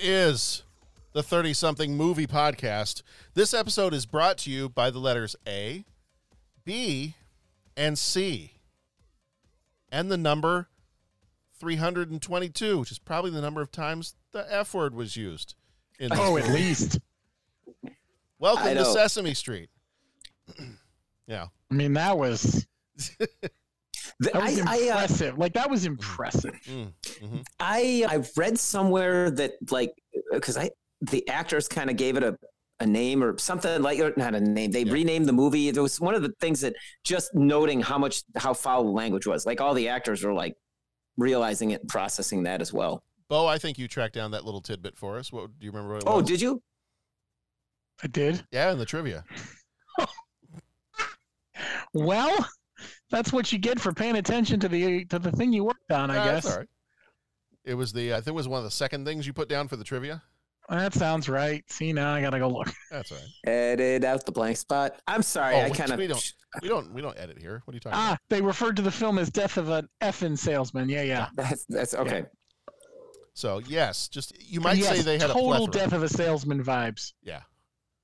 It is the 30 something movie podcast. This episode is brought to you by the letters A, B, and C, and the number 322, which is probably the number of times the F word was used. In this Oh, at least. Welcome to. Sesame Street. yeah. I mean, that was The- that was I, I, uh, impressive. like that was impressive. Mm, mhm. I I read somewhere that like because I the actors kind of gave it a a name or something like or not a name. They Yeah. renamed the movie. It was one of the things that just noting how much how foul the language was. Like all the actors were like realizing it and processing that as well. Bo, I think you tracked down that little tidbit for us. What do you remember? What it Oh, was? did you? I did. yeah, in the trivia. Well, that's what you get for paying attention to the to the thing you worked on, I Ah, guess. That's all right. It was the I think it was one of the second things you put down for the trivia. That sounds right. See, now I gotta go look. That's right. Edit out the blank spot. I'm sorry. Oh, I we- kind we don't we don't we don't edit here. What are you talking Ah, they referred to the film as "Death of an Effin' Salesman." Yeah, yeah. that's that's okay. about? So yes, just you might yes, say they had a total "Death of a Salesman" vibes. Yeah.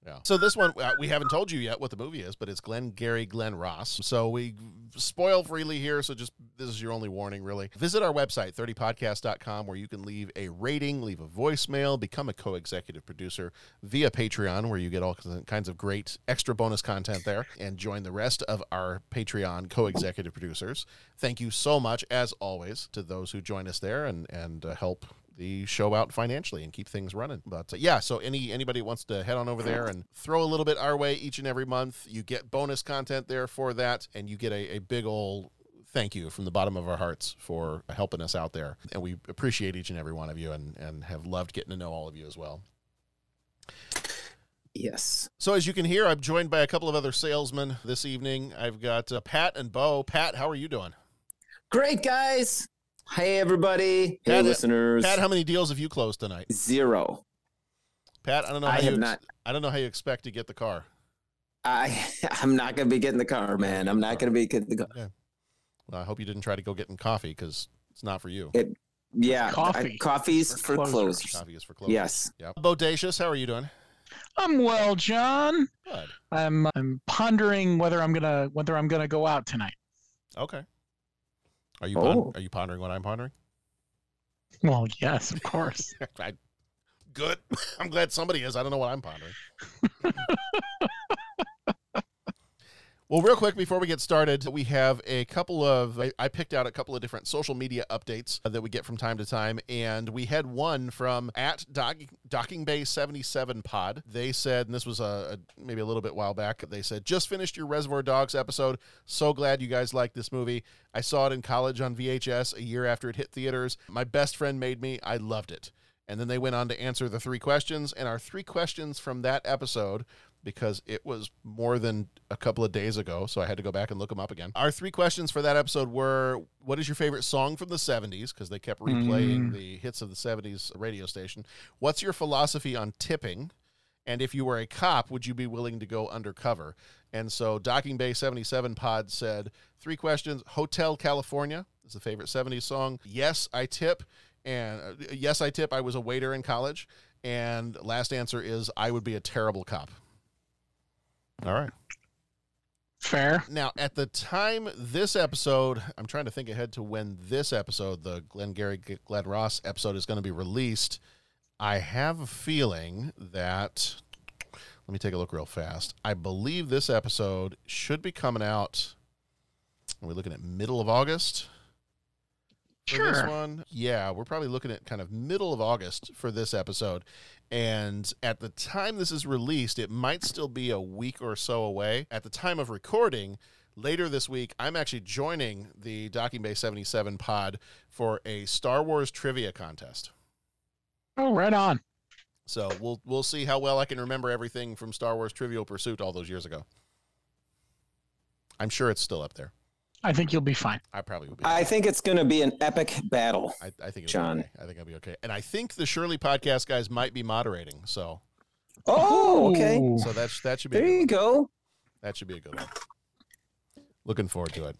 Yeah. So this one uh, we haven't told you yet what the movie is, but it's Glengarry Glen Ross. So we spoil freely here, so just this is your only warning really. Visit our website 30podcast.com where you can leave a rating, leave a voicemail, become a co-executive producer via Patreon where you get all kinds of great extra bonus content there and join the rest of our Patreon co-executive producers. Thank you so much as always to those who join us there and and uh, help the show out financially and keep things running. But uh, yeah, so any anybody wants to head on over there and throw a little bit our way each and every month, you get bonus content there for that, and you get a, a big old thank you from the bottom of our hearts for helping us out there. And we appreciate each and every one of you and, and have loved getting to know all of you as well. Yes. So as you can hear, I'm joined by a couple of other salesmen this evening. I've got uh, Pat and Bo. Pat, how are you doing? Great guys. Hey everybody. Hey Pat, listeners. Pat, how many deals have you closed tonight? Zero. Pat, I don't know. I how have you, not. I don't know how you expect to get the car. I I'm not gonna be getting the car, man. I'm not oh. gonna be getting the car. Okay. Well, I hope you didn't try to go getting coffee because it's not for you. It, yeah, Coffee. I, coffee's For for, closers. closers. Coffee is for closers. Yes. Yep. Bodacious, how are you doing? I'm well, John. Good. I'm I'm pondering whether I'm gonna whether I'm gonna go out tonight. Okay. Are you Oh. pon- are you pondering what I'm pondering? Well, yes, of course. I, good. I'm glad somebody is. I don't know what I'm pondering. Well, real quick before we get started, we have a couple of. I, I picked out a couple of different social media updates that we get from time to time, and we had one from at Dock, Docking Bay 77 Pod. They said, and this was a, a maybe a little bit while back. They said, "Just finished your Reservoir Dogs episode. So glad you guys liked this movie. I saw it in college on VHS a year after it hit theaters. My best friend made me. I loved it." And then they went on to answer the three questions, and our three questions from that episode because it was more than a couple of days ago, so I had to go back and look them up again. Our three questions for that episode were what is your favorite song from the 70s? Because they kept replaying Mm. the hits of the 70s radio station. What's your philosophy on tipping? And if you were a cop, would you be willing to go undercover? And so Docking Bay 77 Pod said three questions Hotel California is the favorite 70s song. Yes, I tip. And uh, yes, I tip. I was a waiter in college. And last answer is I would be a terrible cop. All right. Fair. Now, at the time this episode, I'm trying to think ahead to when this episode, the Glenn Gary Glenn Ross episode, is going to be released. I have a feeling that. Let me take a look real fast. I believe this episode should be coming out. Are we looking at middle of August? For this Sure. one, yeah, we're probably looking at kind of middle of August for this episode. And at the time this is released, it might still be a week or so away. At the time of recording, later this week, I'm actually joining the Docking Bay 77 pod for a Star Wars trivia contest. Oh, right on. So we'll we'll see how well I can remember everything from Star Wars Trivial Pursuit all those years ago. I'm sure it's still up there. I think you'll be fine. I probably will be. I think it's going to be an epic battle. I, I think it'll John. Be okay. I think I'll be okay. And I think the Shirley podcast guys might be moderating. So Oh, okay. So that's that should be a There good you one. go. that should be a good one. Looking forward to it.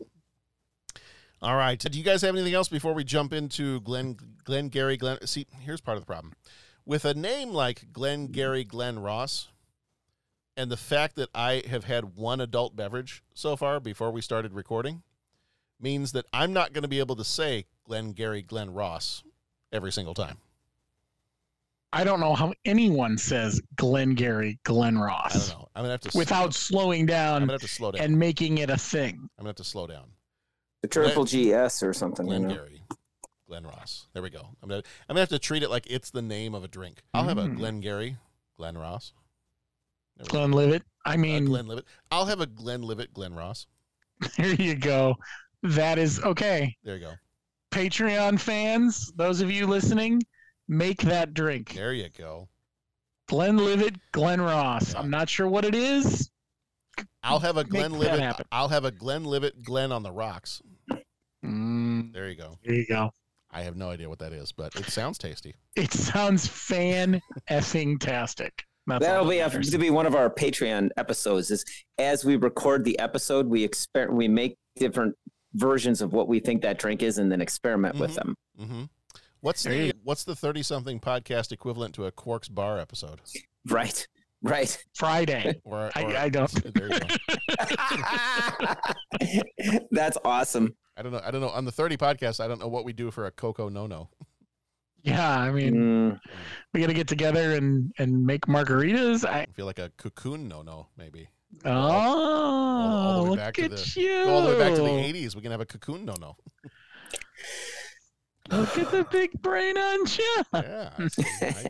All right. Do you guys have anything else before we jump into Glenn Glenn Gary Glenn? See, here's part of the problem. With a name like Glengarry Glen Ross, and the fact that I have had one adult beverage so far before we started recording, means that I'm not going to be able to say Glengarry Glen Ross every single time. I don't know how anyone says Glengarry, Glen Ross. I don't know. I'm gonna have to without slowing down. I'm down gonna have to slow down. and making it a thing. I'm gonna have to slow down. The triple GS or something. You Glenn know? Gary, Glenn Ross. There we go. I'm gonna I'm gonna have to treat it like it's the name of a drink. I'll have a Mm. Glenn Gary, Glenn Ross. There. Glenlivet. I Uh, mean, Glenlivet. I'll have a Glenlivet, Glenn Ross. there you go. That is okay. There you go. Patreon fans, those of you listening, make that drink. There you go. Glenlivet, Glenn Ross. Yeah. I'm not sure what it is. I'll have a Make Glenn that Livet. I'll have a Glenlivet, Glenn on the rocks. Mm, There you go. there you go. I have no idea what that is, but it sounds tasty. It sounds fan effing tastic. That's That'll that be a, to be one of our Patreon episodes. Is as we record the episode, we expect we make different versions of what we think that drink is, and then experiment with Mhm. them. hmm What's the what's the thirty something podcast equivalent to a Quarks Bar episode? Right, right. Friday. Or, I- or- I don't- There you go. That's awesome. I don't know. I don't know. On the 30 podcast, I don't know what we do for a Coco No No. Yeah, I mean, Mm, we got to get together and and make margaritas. I I feel like a cocoon no no, maybe. Oh, all the oh, way look back to at the- you! Go all the way back to the 80s. We can have a cocoon no no. Look at the big brain on you. Yeah. I.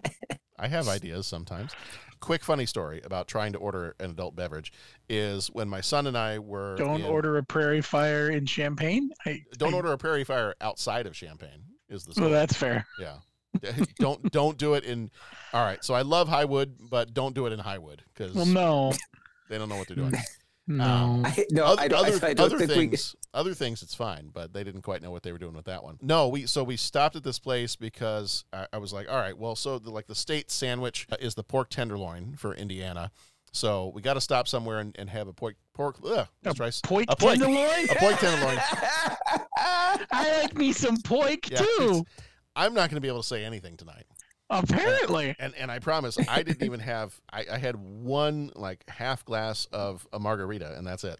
I, have ideas sometimes. Quick funny story about trying to order an adult beverage is when my son and I were. Don't in- order a Prairie Fire in Champaign. I, Don't I- order a Prairie Fire outside of Champaign, is the Well, that's fair. Yeah. don't don't do it in. All right. So I love Highwood, but don't do it in Highwood because Well, no, they don't know what they're doing. no. Um, I, no, other, I don't, other, I, I don't other think we. things, other things, it's fine, but they didn't quite know what they were doing with that one. No, we so we stopped at this place because I, I was like, all right, well, so the, like the state sandwich uh, is the pork tenderloin for Indiana, so we got to stop somewhere and, and have a pork pork. Ugh, let's try s- Poik a pork tenderloin. a pork tenderloin. I like me some poik Yeah, too. I'm not going to be able to say anything tonight. Apparently, And and I promise, I didn't even have. I, I had one like half glass of a margarita, and that's it.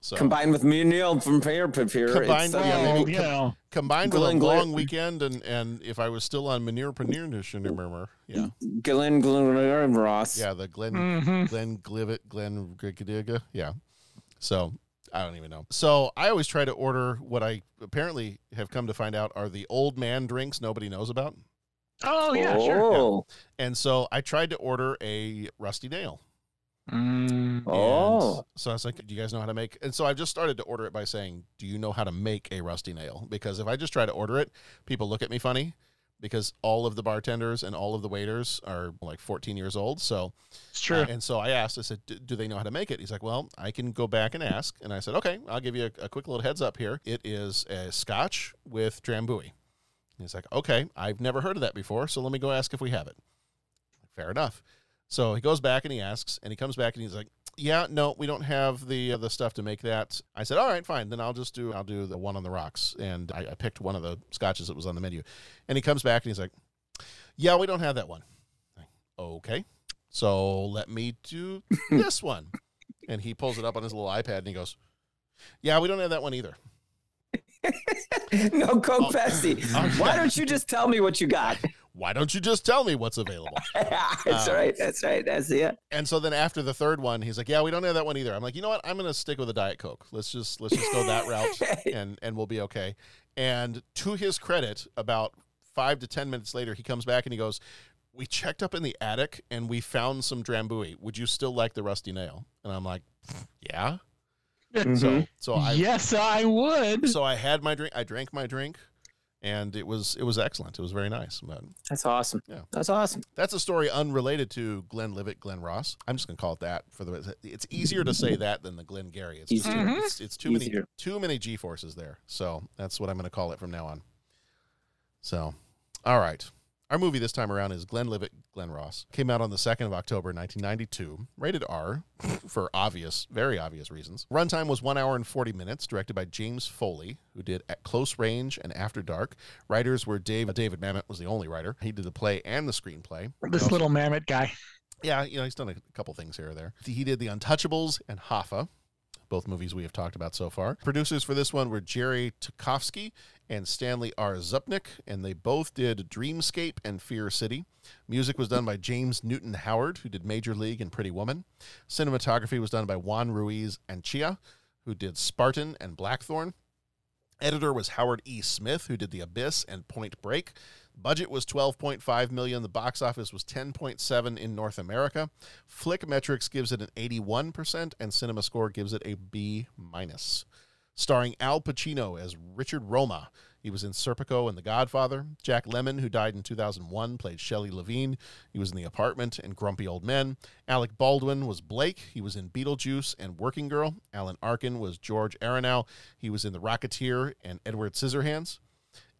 So Combined with Munil from Pair Prepare. Combined, it's, uh, yeah, well, maybe you com- know, combined with a Glenn Glenn- long weekend and and if I was still on manure panure murmur, yeah, Glenn Glenn Ross. yeah, the Glen mhm. Glen Glivet Glen Grigadiga, yeah. So I don't even know. So I always try to order what I apparently have come to find out are the old man drinks nobody knows about, oh yeah, sure. Oh, and so I tried to order a rusty nail. Mm, oh. So I was like, "Do you guys know how to make?" And so I've just started to order it by saying, "Do you know how to make a rusty nail?" Because if I just try to order it, people look at me funny because all of the bartenders and all of the waiters are like 14 years old. So, it's true. uh, and so I asked, I said, "Do- "Do they know how to make it?" He's like, "Well, I can go back and ask." And I said, "Okay, I'll give you a, a quick little heads up here. It is a Scotch with Drambuie." He's like, "Okay, I've never heard of that before, so let me go ask if we have it." Fair enough. So he goes back and he asks, and he comes back and he's like, "Yeah, no, we don't have the uh, the stuff to make that." I said, "All right, fine. Then I'll just do I'll do the one on the rocks." And I, I picked one of the scotches that was on the menu, and he comes back and he's like, "Yeah, we don't have that one." Like, okay, so let me do this one. and he pulls it up on his little iPad and he goes, "Yeah, we don't have that one either." No Coke Oh. Pepsi. Okay. Why don't you just tell me what you got? Why don't you just tell me what's available? that's Um, right. That's right. That's it. And so then after the third one, he's like, "Yeah, we don't have that one either." I'm like, "You know what? I'm going to stick with a Diet Coke. Let's just let's just go that route, and and we'll be okay." And to his credit, about five to ten minutes later, he comes back and he goes, "We checked up in the attic and we found some Drambuie. Would you still like the rusty nail?" And I'm like, "Yeah." So mm-hmm. so I yes, I would. so I had my drink. I drank my drink, and it was it was excellent. It was very nice. But That's awesome. Yeah. That's awesome. that's a story unrelated to Glenlivet, Glenn Ross. I'm just gonna call it that for the. It's easier to say that than the Glengarry. It's just, Easier. it's, it's too many too many G forces there. So that's what I'm gonna call it from now on. So, all right. Our movie this time around is Glenlivet, Glenn Ross. Came out on the 2nd of October, 1992. Rated R for obvious, very obvious reasons. Runtime was 1 hour and 40 minutes, directed by James Foley, who did At Close Range and After Dark. Writers were Dave, David Mamet was the only writer. He did the play and the screenplay. This little mammoth guy. yeah, you know, he's done a couple things here or there. He did The Untouchables and Hoffa, both movies we have talked about so far. Producers for this one were Jerry Tokofsky and Stanley R. Zupnik, and they both did Dreamscape and Fear City. Music was done by James Newton Howard, who did Major League and Pretty Woman. Cinematography was done by Juan Ruiz Anchía, who did Spartan and Blackthorn. Editor was Howard E. Smith, who did The Abyss and Point Break. Budget was 12.5 million. The box office was 10.7 in North America. Flickmetrix gives it an 81%, and Cinema Score gives it a B minus. Starring Al Pacino as Richard Roma. He was in Serpico and The Godfather. Jack Lemmon, who died in 2001, played Shelley Levene. He was in The Apartment and Grumpy Old Men. Alec Baldwin was Blake. He was in Beetlejuice and Working Girl. Alan Arkin was George Aronow. He was in The Rocketeer and Edward Scissorhands.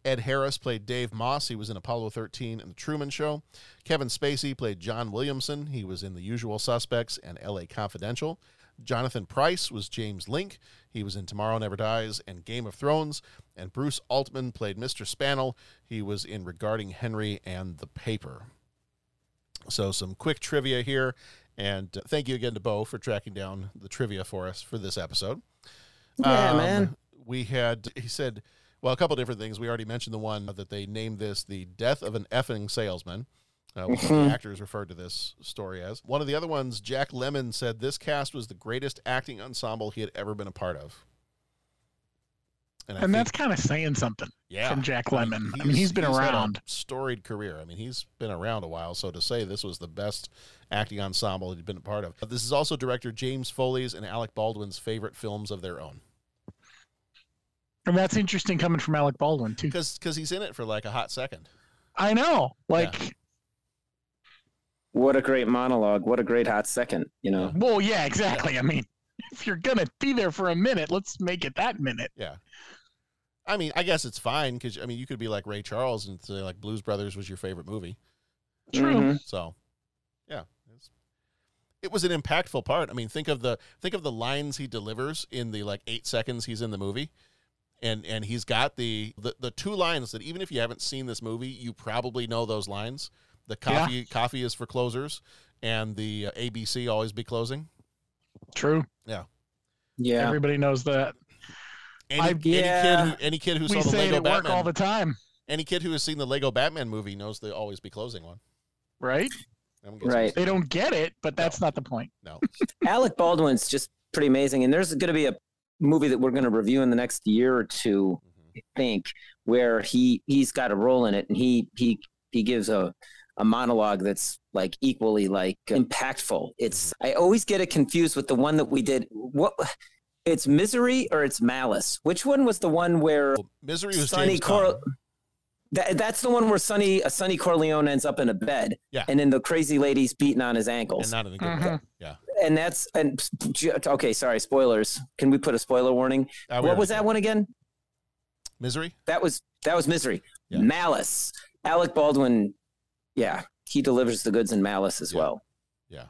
Ed Harris played Dave Moss. He was in Apollo 13 and The Truman Show. Kevin Spacey played John Williamson. He was in The Usual Suspects and LA Confidential. Jonathan Pryce was James Lingk. He was in Tomorrow Never Dies and Game of Thrones. And Bruce Altman played Mr. Spannel. He was in Regarding Henry and The Paper. So, some quick trivia here. And uh, thank you again to Bo for tracking down the trivia for us for this episode. Yeah, Um, man. We had, he said, well, a couple different things. We already mentioned the one that they named this the death of an effing salesman. Uh, which the actors referred to this story as. One of the other ones, Jack Lemmon, said this cast was the greatest acting ensemble he had ever been a part of. And, And that's kind of saying something yeah, from Jack I mean, Lemmon. I mean, he's been had a around. storied career. I mean, he's been around a while. So to say this was the best acting ensemble he'd been a part of. But This is also director James Foley's and Alec Baldwin's favorite films of their own And that's interesting coming from Alec Baldwin, too. because because he's in it for like a hot second. I know. Like, What a great monologue. What a great hot second. You know. well, yeah, exactly. I mean, if you're going to be there for a minute, let's make it that minute. Yeah. I mean, I guess it's fine because I mean, you could be like Ray Charles and say like Blues Brothers was your favorite movie. True. Mhm. So, yeah, it's, it was an impactful part. I mean, think of the think of the lines he delivers in the like eight seconds he's in the movie, and and he's got the the, the two lines that even if you haven't seen this movie, you probably know those lines. The Yeah. coffee coffee is for closers, and the uh, ABC always be closing. True. Yeah. Yeah. Everybody knows that. Any, I- any kid who any kid who We saw the say it Lego at work all the time, any kid who has seen the Lego Batman movie knows the always be closing one. right? Right. They don't get it, but that's not the point. No. Alec Baldwin's just pretty amazing. And there's going to be a movie that we're going to review in the next year or two, mm-hmm. I think, where he he's got a role in it, and he he he gives a a monologue that's like equally like impactful. It's mm-hmm. I always get it confused with the one that we did. What it's misery or it's malice. Which one was the one where Misery was Sonny James Cor- Caan. That, that's the one where Sonny uh, Sonny Corleone ends up in a bed, Yeah. and then the crazy lady's beating on his ankles and not in a good Mhm. way. Yeah. and that's and okay sorry spoilers can we put a spoiler warning Uh, what was that one again Misery. that was that was misery Yeah. malice alec baldwin yeah he delivers the goods in malice as Yeah. well Yeah.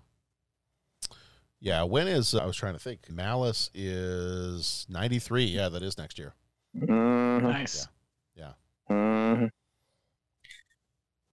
Yeah. When is I was trying to think. Malice is ninety three. Yeah, that is next year. Mhm, Nice. Yeah. mhm.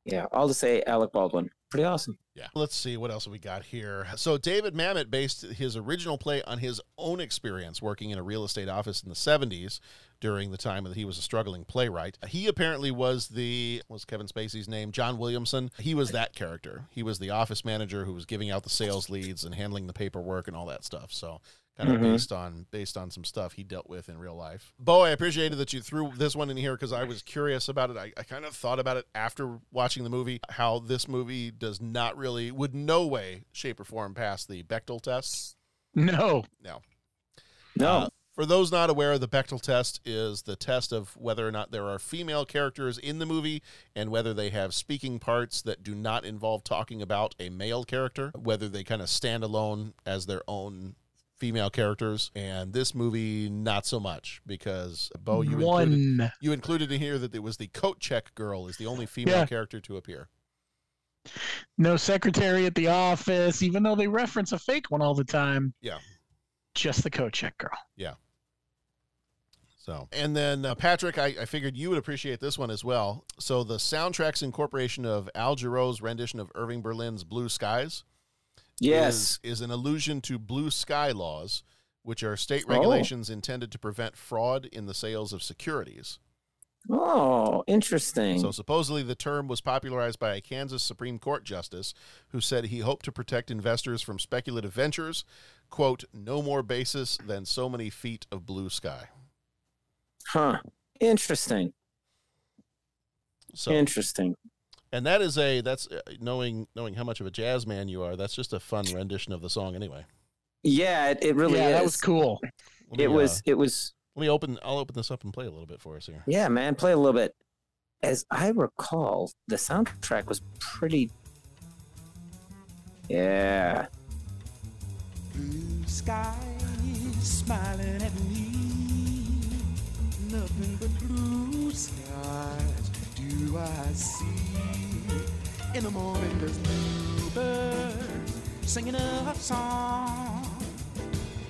yeah, all to say Alec Baldwin. Pretty awesome. Yeah. Let's see what else we got here. So David Mamet based his original play on his own experience working in a real estate office in the 70s during the time that he was a struggling playwright. He apparently was the was Kevin Spacey's name, John Williamson. He was that character. He was the office manager who was giving out the sales leads and handling the paperwork and all that stuff. So kind of Mhm. based on based on some stuff he dealt with in real life. Bo, I appreciated that you threw this one in here because I was curious about it. I, I kind of thought about it after watching the movie, how this movie does not really, would no way, shape, or form pass the Bechdel test. No. No. No. Uh, for those not aware, the Bechdel test is the test of whether or not there are female characters in the movie and whether they have speaking parts that do not involve talking about a male character, whether they kind of stand alone as their own female characters. And this movie, not so much because Bo, you included, you included in here that it was the coat check girl is the only female Yeah. character to appear. No secretary at the office, even though they reference a fake one all the time. Yeah. Just the coat check girl. Yeah. So, and then uh, Patrick, I, I figured you would appreciate this one as well. So, the soundtrack's incorporation of Al Jarreau's rendition of Irving Berlin's Blue Skies Yes. is, is an allusion to blue sky laws, which are state Oh. regulations intended to prevent fraud in the sales of securities. Oh, interesting. So, supposedly, the term was popularized by a Kansas Supreme Court justice who said he hoped to protect investors from speculative ventures, quote, no more basis than so many feet of blue sky. huh. Interesting. So, Interesting. And that is a that's uh, knowing knowing how much of a jazz man you are. That's just a fun rendition of the song, anyway. Yeah, it, it really yeah, is. that was cool. Me, It was. uh, It was. let me open. I'll open this up and play a little bit for us here. Yeah, man. Play a little bit. As I recall, the soundtrack was pretty. Yeah. Blue sky is smiling at me. Nothing but blue skies I see. In the morning, there's bluebirds singing a song.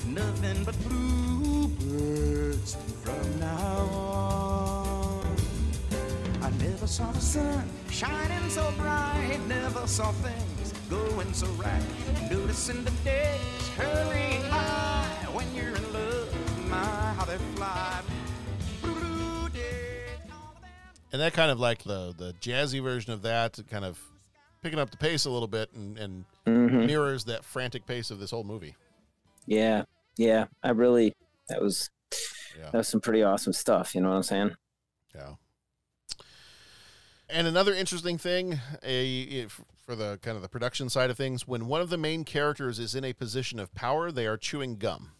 Nothing but bluebirds from now on. I never saw the sun shining so bright, never saw things going so right. Noticing the days hurrying by when you're in love, my how they fly. Blue, blue days. And that kind of like the the jazzy version of that, kind of picking up the pace a little bit and, and Mhm. mirrors that frantic pace of this whole movie. Yeah. Yeah. I really. That was. Yeah. That was some pretty awesome stuff. You know what I'm saying? Yeah. And another interesting thing, a for the kind of the production side of things, when one of the main characters is in a position of power, they are chewing gum.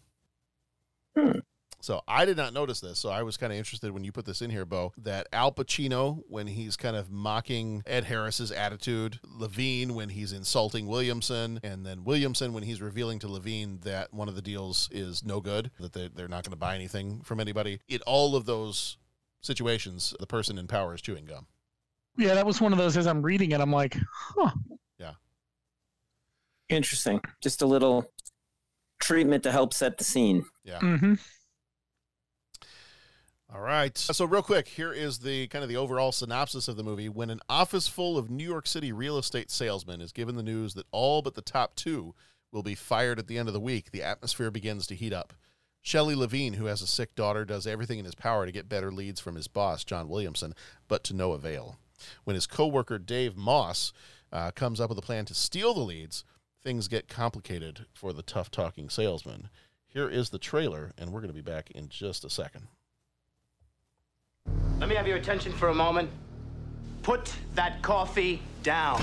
Hmm. So I did not notice this. So I was kind of interested when you put this in here, Bo, that Al Pacino, when he's kind of mocking Ed Harris's attitude, Levene when he's insulting Williamson, and then Williamson when he's revealing to Levene that one of the deals is no good, that they, they're not going to buy anything from anybody. In all of those situations, the person in power is chewing gum. Yeah, that was one of those. As I'm reading it, I'm like, huh. Yeah. Interesting. Just a little treatment to help set the scene. Yeah. Mm-hmm. All right. So real quick, here is the kind of the overall synopsis of the movie. When an office full of New York City real estate salesmen is given the news that all but the top two will be fired at the end of the week, the atmosphere begins to heat up. Shelley Levene, who has a sick daughter, does everything in his power to get better leads from his boss, John Williamson, but to no avail. When his coworker Dave Moss uh, comes up with a plan to steal the leads, things get complicated for the tough talking salesman. Here is the trailer, and we're going to be back in just a second. Let me have your attention for a moment. Put that coffee down.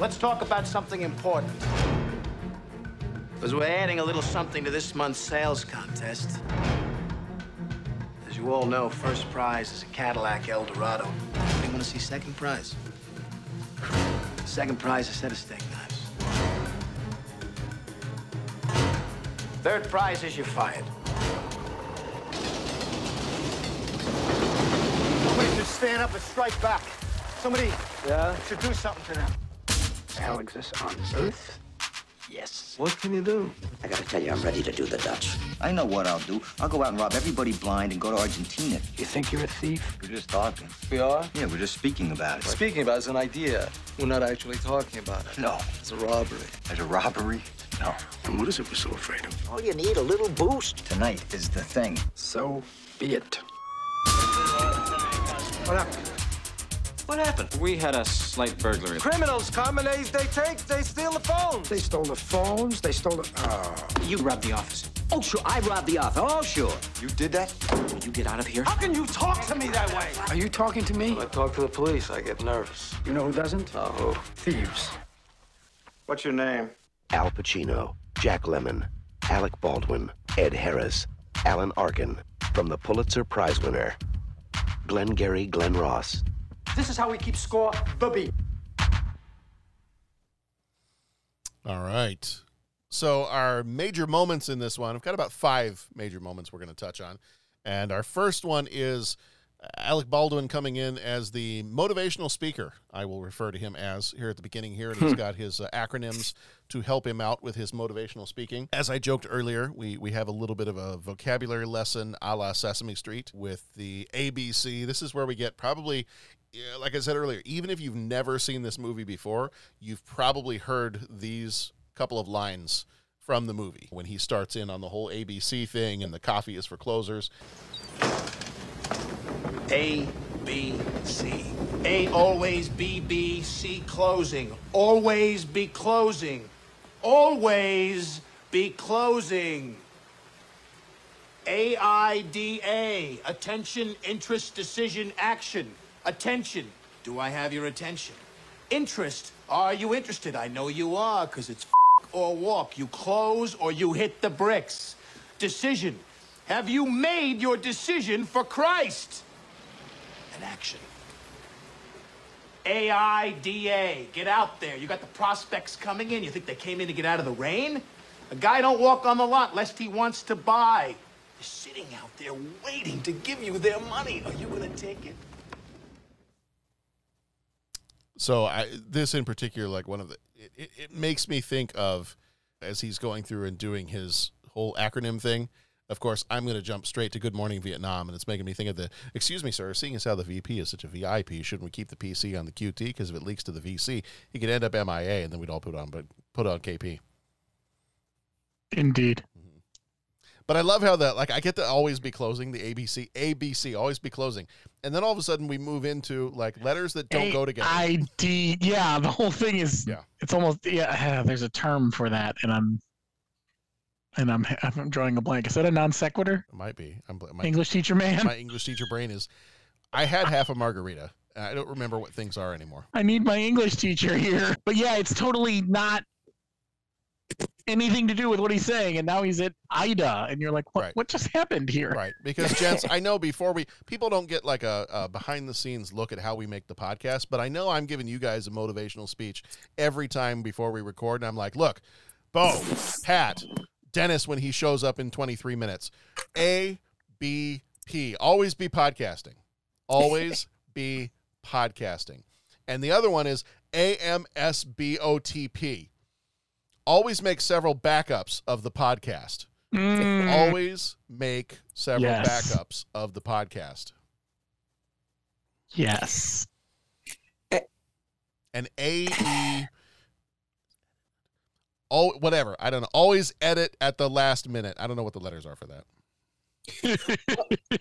Let's talk about something important. Because we're adding a little something to this month's sales contest. As you all know, first prize is a Cadillac Eldorado. Anybody want to see second prize? Second prize is a set of steak knives. Third prize is you're fired. Somebody should stand up and strike back. Somebody Yeah? should do something to them. Alex is on Earth. Yes. What can you do? I gotta tell you, I'm ready to do the Dutch. I know what I'll do. I'll go out and rob everybody blind and go to Argentina. You think you're a thief? We're just talking. We are? Yeah, we're just speaking about it. Speaking about it's an idea. We're not actually talking about it. No. It's a robbery. It's a robbery? No. And what is it we're so afraid of? All you need, a little boost. Tonight is the thing. So be it. What happened? What happened? We had a slight burglary. Criminals come and they, they take, they steal the phones. They stole the phones. They stole the. Oh. You robbed the office. Oh, sure, I robbed the office. Oh, sure. You did that? Will you get out of here? How can you talk to me that way? Are you talking to me? When I talk to the police, I get nervous. You know who doesn't? Uh, who? Thieves. What's your name? Al Pacino, Jack Lemmon, Alec Baldwin, Ed Harris, Alan Arkin, from the Pulitzer Prize winner, Glengarry Glen Ross. This is how we keep score, Bubby. All right. So our major moments in this one, I've got about five major moments we're going to touch on. And our first one is Alec Baldwin coming in as the motivational speaker. I will refer to him as here at the beginning here, and he's got his uh, acronyms to help him out with his motivational speaking. As I joked earlier, we we have a little bit of a vocabulary lesson a la Sesame Street with the ABC. This is where we get probably. yeah, Like I said earlier, even if you've never seen this movie before, you've probably heard these couple of lines from the movie when he starts in on the whole ABC thing and the coffee is for closers. A, B, C. A always B, B, C closing. Always be closing. Always be closing. A, I, D, A. Attention, interest, decision, action. Attention. Do I have your attention? Interest. Are you interested? I know you are, because it's or walk. You close or you hit the bricks. Decision. Have you made your decision for Christ? An action. A-I-D-A. Get out there. You got the prospects coming in. You think they came in to get out of the rain? A guy don't walk on the lot lest he wants to buy. They're sitting out there waiting to give you their money. Are you gonna take it? So I this in particular, like one of the, it, it makes me think of as he's going through and doing his whole acronym thing. Of course, I'm going to jump straight to Good Morning Vietnam, and it's making me think of the. Excuse me, sir. Seeing as how the VP is such a VIP, shouldn't we keep the PC on the QT? Because if it leaks to the VC, he could end up MIA, and then we'd all put on, but put on KP. Indeed. Mm-hmm. But I love how that, like, I get to always be closing the ABC, ABC, always be closing, and then all of a sudden we move into like letters that don't go together. ID. Yeah, the whole thing is. Yeah. It's almost yeah. There's a term for that, and I'm. And I'm I'm drawing a blank. Is that a non sequitur? It might be. I'm my, English teacher man. My English teacher brain is. I had half a margarita. I don't remember what things are anymore. I need my English teacher here. But yeah, it's totally not anything to do with what he's saying. And now he's at Ida, and you're like, what? Right. What just happened here? Right. Because, gents, I know before we, people don't get like a, a behind the scenes look at how we make the podcast, but I know I'm giving you guys a motivational speech every time before we record. And I'm like, look, Bo, Pat, Dennis, when he shows up in 23 minutes, A, B, P. Always be podcasting. Always be podcasting. And the other one is AMSBOTP. Always make several backups of the podcast. Mm. Always make several Yes. backups of the podcast. Yes. And A E Oh, whatever. I don't know. Always edit at the last minute. I don't know what the letters are for that.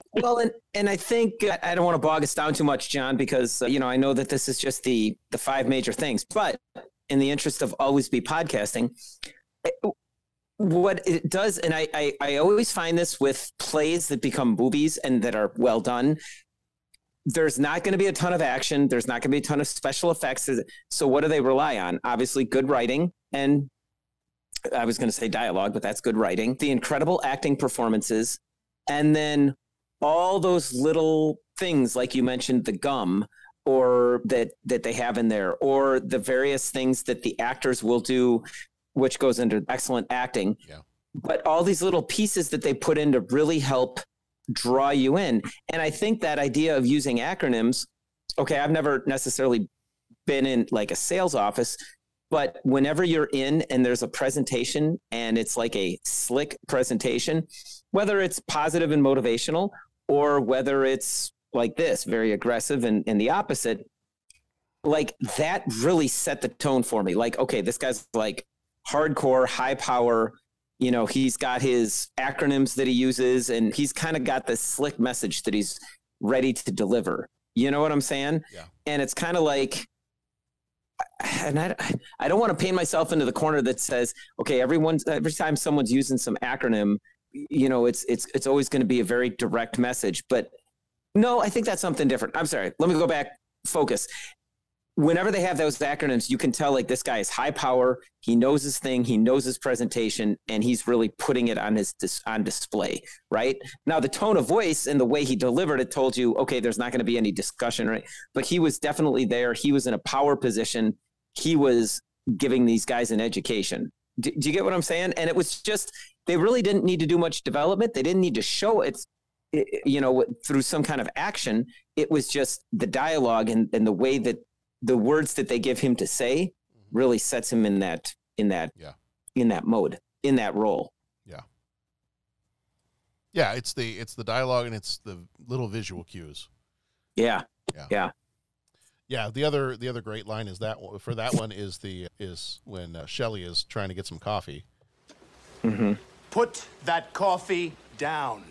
well, and and I think uh, I don't want to bog us down too much, John, because uh, you know I know that this is just the the five major things. But in the interest of always be podcasting, what it does, and I, I I always find this with plays that become movies and that are well done. There's not going to be a ton of action. There's not going to be a ton of special effects. So what do they rely on? Obviously, good writing and I was going to say dialogue, but that's good writing. The incredible acting performances, and then all those little things, like you mentioned, the gum, or that that they have in there, or the various things that the actors will do, which goes into excellent acting. Yeah. But all these little pieces that they put in to really help draw you in, and I think that idea of using acronyms. Okay, I've never necessarily been in like a sales office But whenever you're in and there's a presentation and it's like a slick presentation, whether it's positive and motivational or whether it's like this, very aggressive and, and the opposite, like that really set the tone for me. Like, okay, this guy's like hardcore, high power. You know, he's got his acronyms that he uses and he's kind of got this slick message that he's ready to deliver. You know what I'm saying? Yeah. And it's kind of like, and I, I don't want to paint myself into the corner that says, okay, everyone's every time someone's using some acronym, you know, it's it's it's always going to be a very direct message. But no, I think that's something different. I'm sorry. Let me go back. Focus. Whenever they have those acronyms, you can tell like this guy is high power. He knows his thing. He knows his presentation, and he's really putting it on his dis- on display. Right now, the tone of voice and the way he delivered it told you, okay, there's not going to be any discussion, right? But he was definitely there. He was in a power position. He was giving these guys an education. Do, do you get what I'm saying? And it was just they really didn't need to do much development. They didn't need to show it you know through some kind of action it was just the dialogue and, and the way that the words that they give him to say really sets him in that in that yeah. in that mode in that role. Yeah. Yeah it's the it's the dialogue and it's the little visual cues. Yeah. Yeah. Yeah. Yeah the other the other great line is that for that one is the is when uh, Shelley is trying to get some coffee. Mm-hmm. Put that coffee down.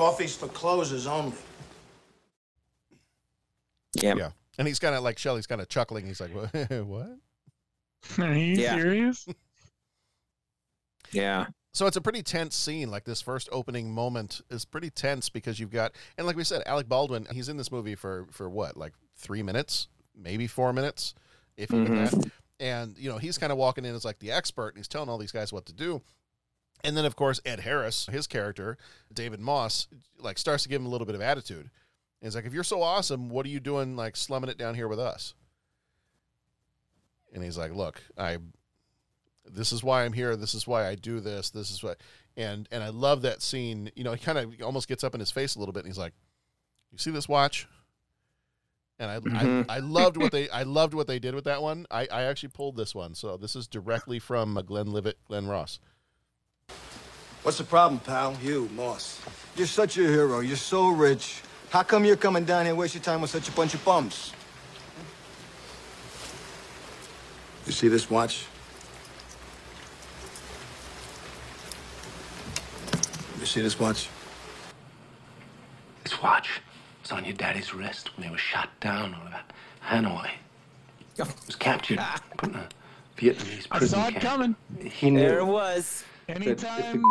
Coffee's for closers only. Yeah. Yeah. And he's kind of like Shelley's kind of chuckling. He's like, "What? what? Are you Yeah. serious? yeah So it's a pretty tense scene. Like this first opening moment is pretty tense because you've got, and like we said, Alec Baldwin. He's in this movie for for what, like three minutes, maybe four minutes, if even Mhm. that. And you know, he's kind of walking in as like the expert, and he's telling all these guys what to do. And then, of course, Ed Harris, his character, David Moss, like starts to give him a little bit of attitude. And he's like, "If you're so awesome, what are you doing, like slumming it down here with us?" And he's like, "Look, I this is why I'm here. This is why I do this. This is what, and and I love that scene. You know, he kind of almost gets up in his face a little bit, and he's like, "You see this watch?" And I, Mhm. I I loved what they I loved what they did with that one. I I actually pulled this one, so this is directly from uh, Glenlivet, Glenn Ross. What's the problem, pal? You, Moss. You're such a hero. You're so rich. How come you're coming down here and waste your time with such a bunch of bums? You see this watch? You see this watch? This watch was on your daddy's wrist when they were shot down over Hanoi. He was captured, put in a Vietnamese prison I saw it camp. coming. He knew. there it was Anytime,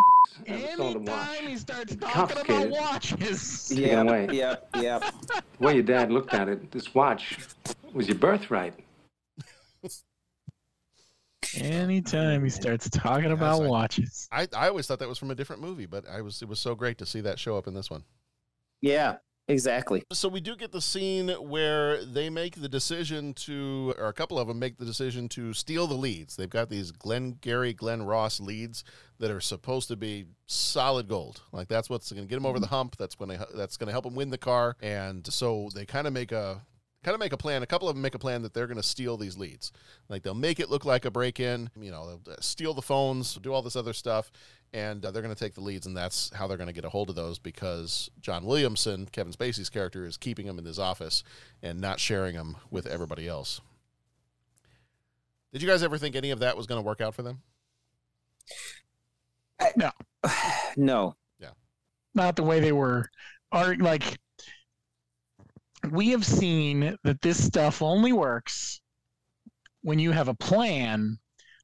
ever sold a watch, anytime he starts talking confiscated about watches. Taken yeah away. yeah yeah The way your dad looked at it, this watch was your birthright. Anytime he starts talking about like- watches. I I always thought that was from a different movie, but I was it was so great to see that show up in this one. yeah exactly So we do get the scene where they make the decision to, or a couple of them make the decision to steal the leads. They've got these Glengarry, Glen Ross leads that are supposed to be solid gold. Like that's what's going to get them over the hump. That's when they, that's going to help them win the car. And so they kind of make a kind of make a plan. A couple of them make a plan that they're going to steal these leads. Like they'll make it look like a break in. You know, they'll uh, steal the phones, do all this other stuff, and uh, they're going to take the leads, and that's how they're going to get a hold of those because John Williamson, Kevin Spacey's character, is keeping them in his office and not sharing them with everybody else. Did you guys ever think any of that was going to work out for them? No, no yeah, not the way they were. Are like we have seen that this stuff only works when you have a plan,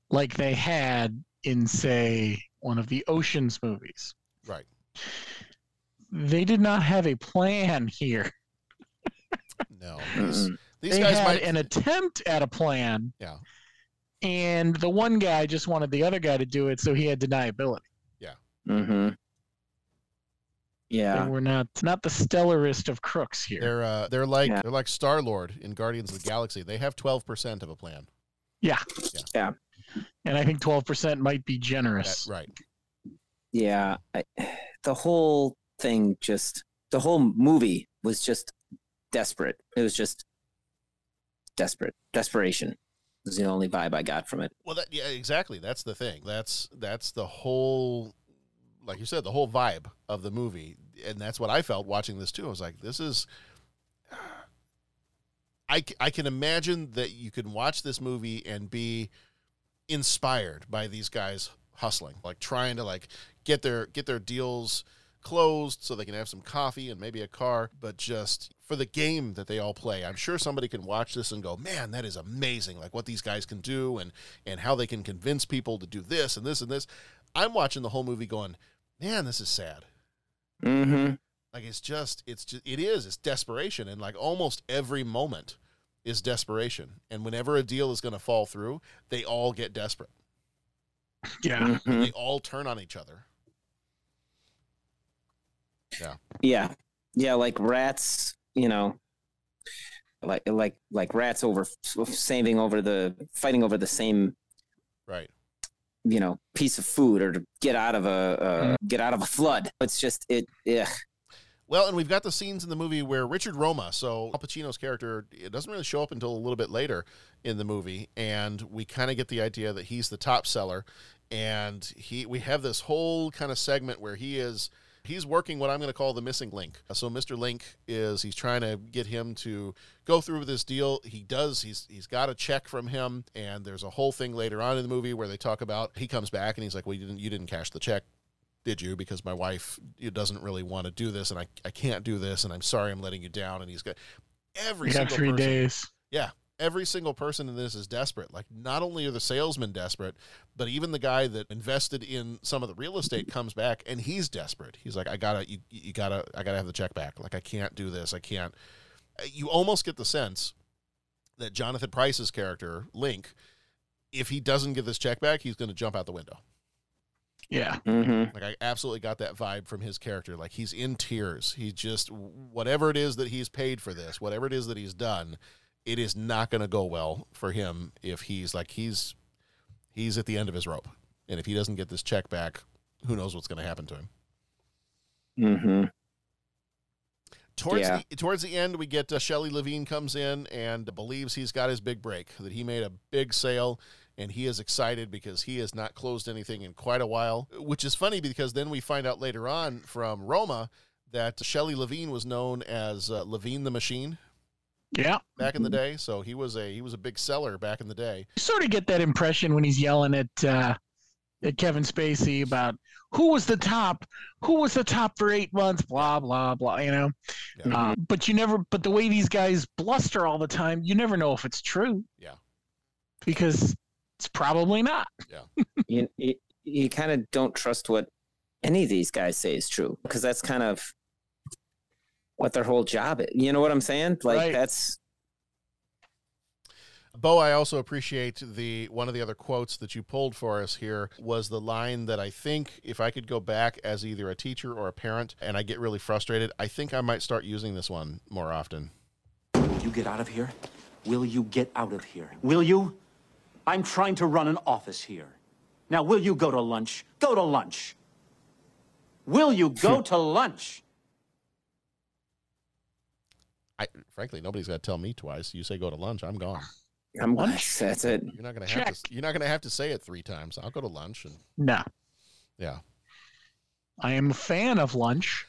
like they had in, say, one of the Ocean's movies. Right. They did not have a plan here. No. These, these they guys had might. an attempt at a plan, yeah. and the one guy just wanted the other guy to do it, so he had deniability. Yeah. Mm-hmm yeah They were not not the stellarist of crooks here. They're uh, they're like Yeah. they're like Star Lord in Guardians of the Galaxy. They have twelve percent of a plan. yeah, yeah and I think twelve percent might be generous. That- right. Yeah, I, the whole thing just the whole movie was just desperate. It was just desperate. Desperation was the only vibe I got from it. Well, that, yeah, exactly. That's the thing. That's that's the whole, like you said, the whole vibe of the movie, and that's what I felt watching this too. I was like, this is. I, I can imagine that you can watch this movie and be inspired by these guys hustling, like trying to like get their get their deals closed so they can have some coffee and maybe a car, but just for the game that they all play. I'm sure somebody can watch this and go, "Man, that is amazing. Like what these guys can do and and how they can convince people to do this and this and this." I'm watching the whole movie going, "Man, this is sad." Mm-hmm. Like it's just it's just it is it's desperation and like almost every moment is desperation. And whenever a deal is going to fall through, they all get desperate. Yeah. They all turn on each other. Yeah. Yeah. Yeah, like rats, you know, like like like rats over saving over the fighting over the same Right. you know piece of food or to get out of a uh, get out of a flood. It's just it. Yeah. Well, and we've got the scenes in the movie where Richard Roma, so Al Pacino's character, it doesn't really show up until a little bit later in the movie, and we kind of get the idea that he's the top seller, and he we have this whole kind of segment where he is he's working what I'm going to call the missing link. So Mr. Lingk is he's trying to get him to go through with this deal. He does. He's he's got a check from him, and there's a whole thing later on in the movie where they talk about he comes back and he's like, "Well, you didn't you didn't cash the check." Did you? Because my wife doesn't really want to do this, and I, I can't do this, and I'm sorry I'm letting you down. And he's got every single three person- days. yeah, every single person in this is desperate. Like, not only are the salesmen desperate, but even the guy that invested in some of the real estate comes back and he's desperate. He's like, I gotta, you, you gotta, I gotta have the check back. Like, I can't do this. I can't. Uh, you almost get the sense that Jonathan Pryce's character, Lingk, if he doesn't get this check back, he's going to jump out the window. Yeah. Mm-hmm. Like I absolutely got that vibe from his character. Like he's in tears. He just whatever it is that he's paid for this, whatever it is that he's done, it is not going to go well for him if he's like he's he's at the end of his rope. And if he doesn't get this check back, who knows what's going to happen to him. Mm-hmm. Towards Yeah. the towards the end, we get uh, Shelley Levene comes in and believes he's got his big break, that he made a big sale, and he is excited because he has not closed anything in quite a while. Which is funny because then we find out later on from Roma that Shelley Levene was known as uh, Levene the Machine Yeah. back in the day. So he was a he was a big seller back in the day. You sort of get that impression when he's yelling at uh, at Kevin Spacey about who was the top, who was the top for eight months, blah blah blah. You know, uh, but you never. But the way these guys bluster all the time, you never know if it's true. Yeah. Because it's probably not. you you, you kind of don't trust what any of these guys say is true because that's kind of what their whole job is. You know what I'm saying? Like Right. that's Bo, I also appreciate the one of the other quotes that you pulled for us here was the line that I think if I could go back as either a teacher or a parent and I get really frustrated, I think I might start using this one more often. Will you get out of here? Will you get out of here? Will you? I'm trying to run an office here. Now, will you go to lunch? Go to lunch. Will you go to lunch? I frankly nobody's got to tell me twice. You say go to lunch, I'm gone. I'm lunch. that's it. You're not gonna have to. You're not gonna have to say it three times. I'll go to lunch and No, yeah. I am a fan of lunch.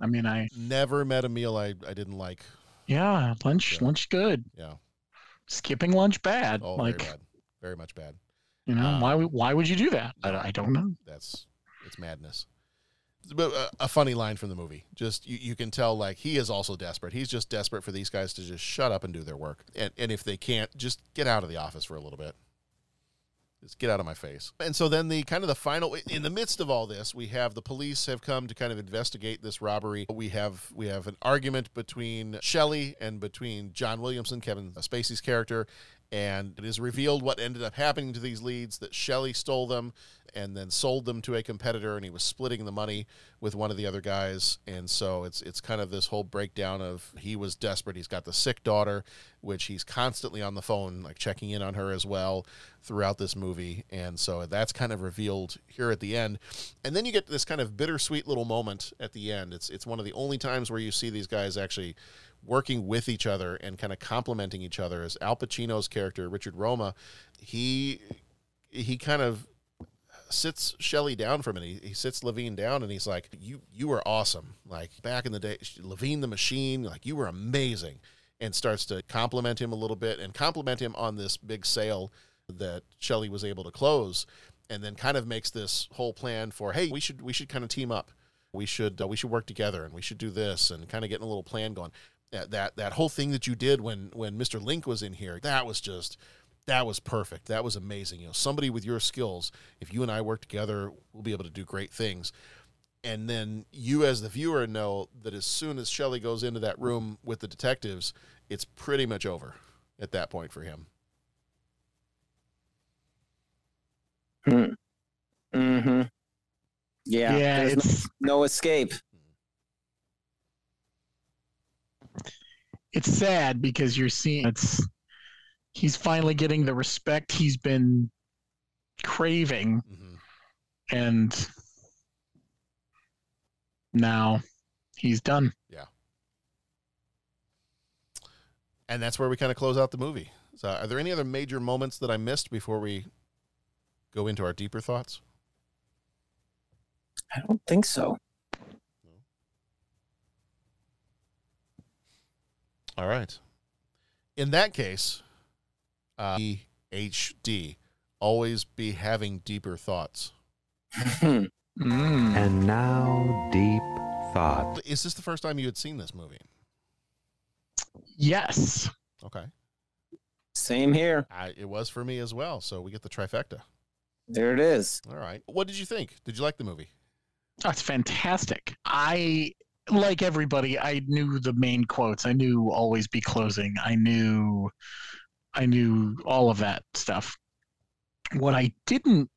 I mean, I Never met a meal I, I didn't like. yeah, lunch lunch good. Yeah. Skipping lunch bad. Oh, like very bad. Very much bad. you know, why would- why would you do that? I, I don't know. That's it's madness. But uh, a, a funny line from the movie. Just you, you can tell like he is also desperate. He's just desperate for these guys to just shut up and do their work. And and if they can't, just get out of the office for a little bit. Just get out of my face. And so then the kind of the final in the midst of all this, we have the police have come to kind of investigate this robbery. We have we have an argument between Shelley and between John Williamson, Kevin Spacey's character, and it is revealed what ended up happening to these leads that Shelley stole them and then sold them to a competitor and he was splitting the money with one of the other guys. And so it's it's kind of this whole breakdown of he was desperate. He's got the sick daughter which he's constantly on the phone like checking in on her as well throughout this movie. And so that's kind of revealed here at the end. And then you get this kind of bittersweet little moment at the end. It's it's one of the only times where you see these guys actually working with each other and kind of complementing each other. As Al Pacino's character Richard Roma, he he kind of sits Shelley down for a minute. He, he sits Levene down and he's like, "You you were awesome. Like back in the day, Levene the Machine. Like you were amazing." And starts to compliment him a little bit and compliment him on this big sale that Shelley was able to close, and then kind of makes this whole plan for, "Hey, we should we should kind of team up. We should uh, we should work together and we should do this and kind of getting a little plan going." That, that that whole thing that you did when when Mr. Lingk was in here, that was just that was perfect. That was amazing. You know, somebody with your skills, if you and I work together, we'll be able to do great things. And then you, as the viewer, know that as soon as Shelley goes into that room with the detectives, it's pretty much over at that point for him. Hmm. Mm-hmm. Yeah. Yeah, There's it's- no, no escape. It's sad because you're seeing it's he's finally getting the respect he's been craving mm-hmm. and now he's done Yeah. And that's where we kind of close out the movie. So, are there any other major moments that I missed before we go into our deeper thoughts? I don't think so. All right. In that case, uh, HD, always be having deeper thoughts. Mm. And now, deep thought. Is this the first time you had seen this movie? yes Okay. Same here. I, it was for me as well. So we get the trifecta. There it is. All right. What did you think? Did you like the movie? that's fantastic i like everybody i knew the main quotes. I knew always be closing. I knew i knew all of that stuff. What i didn't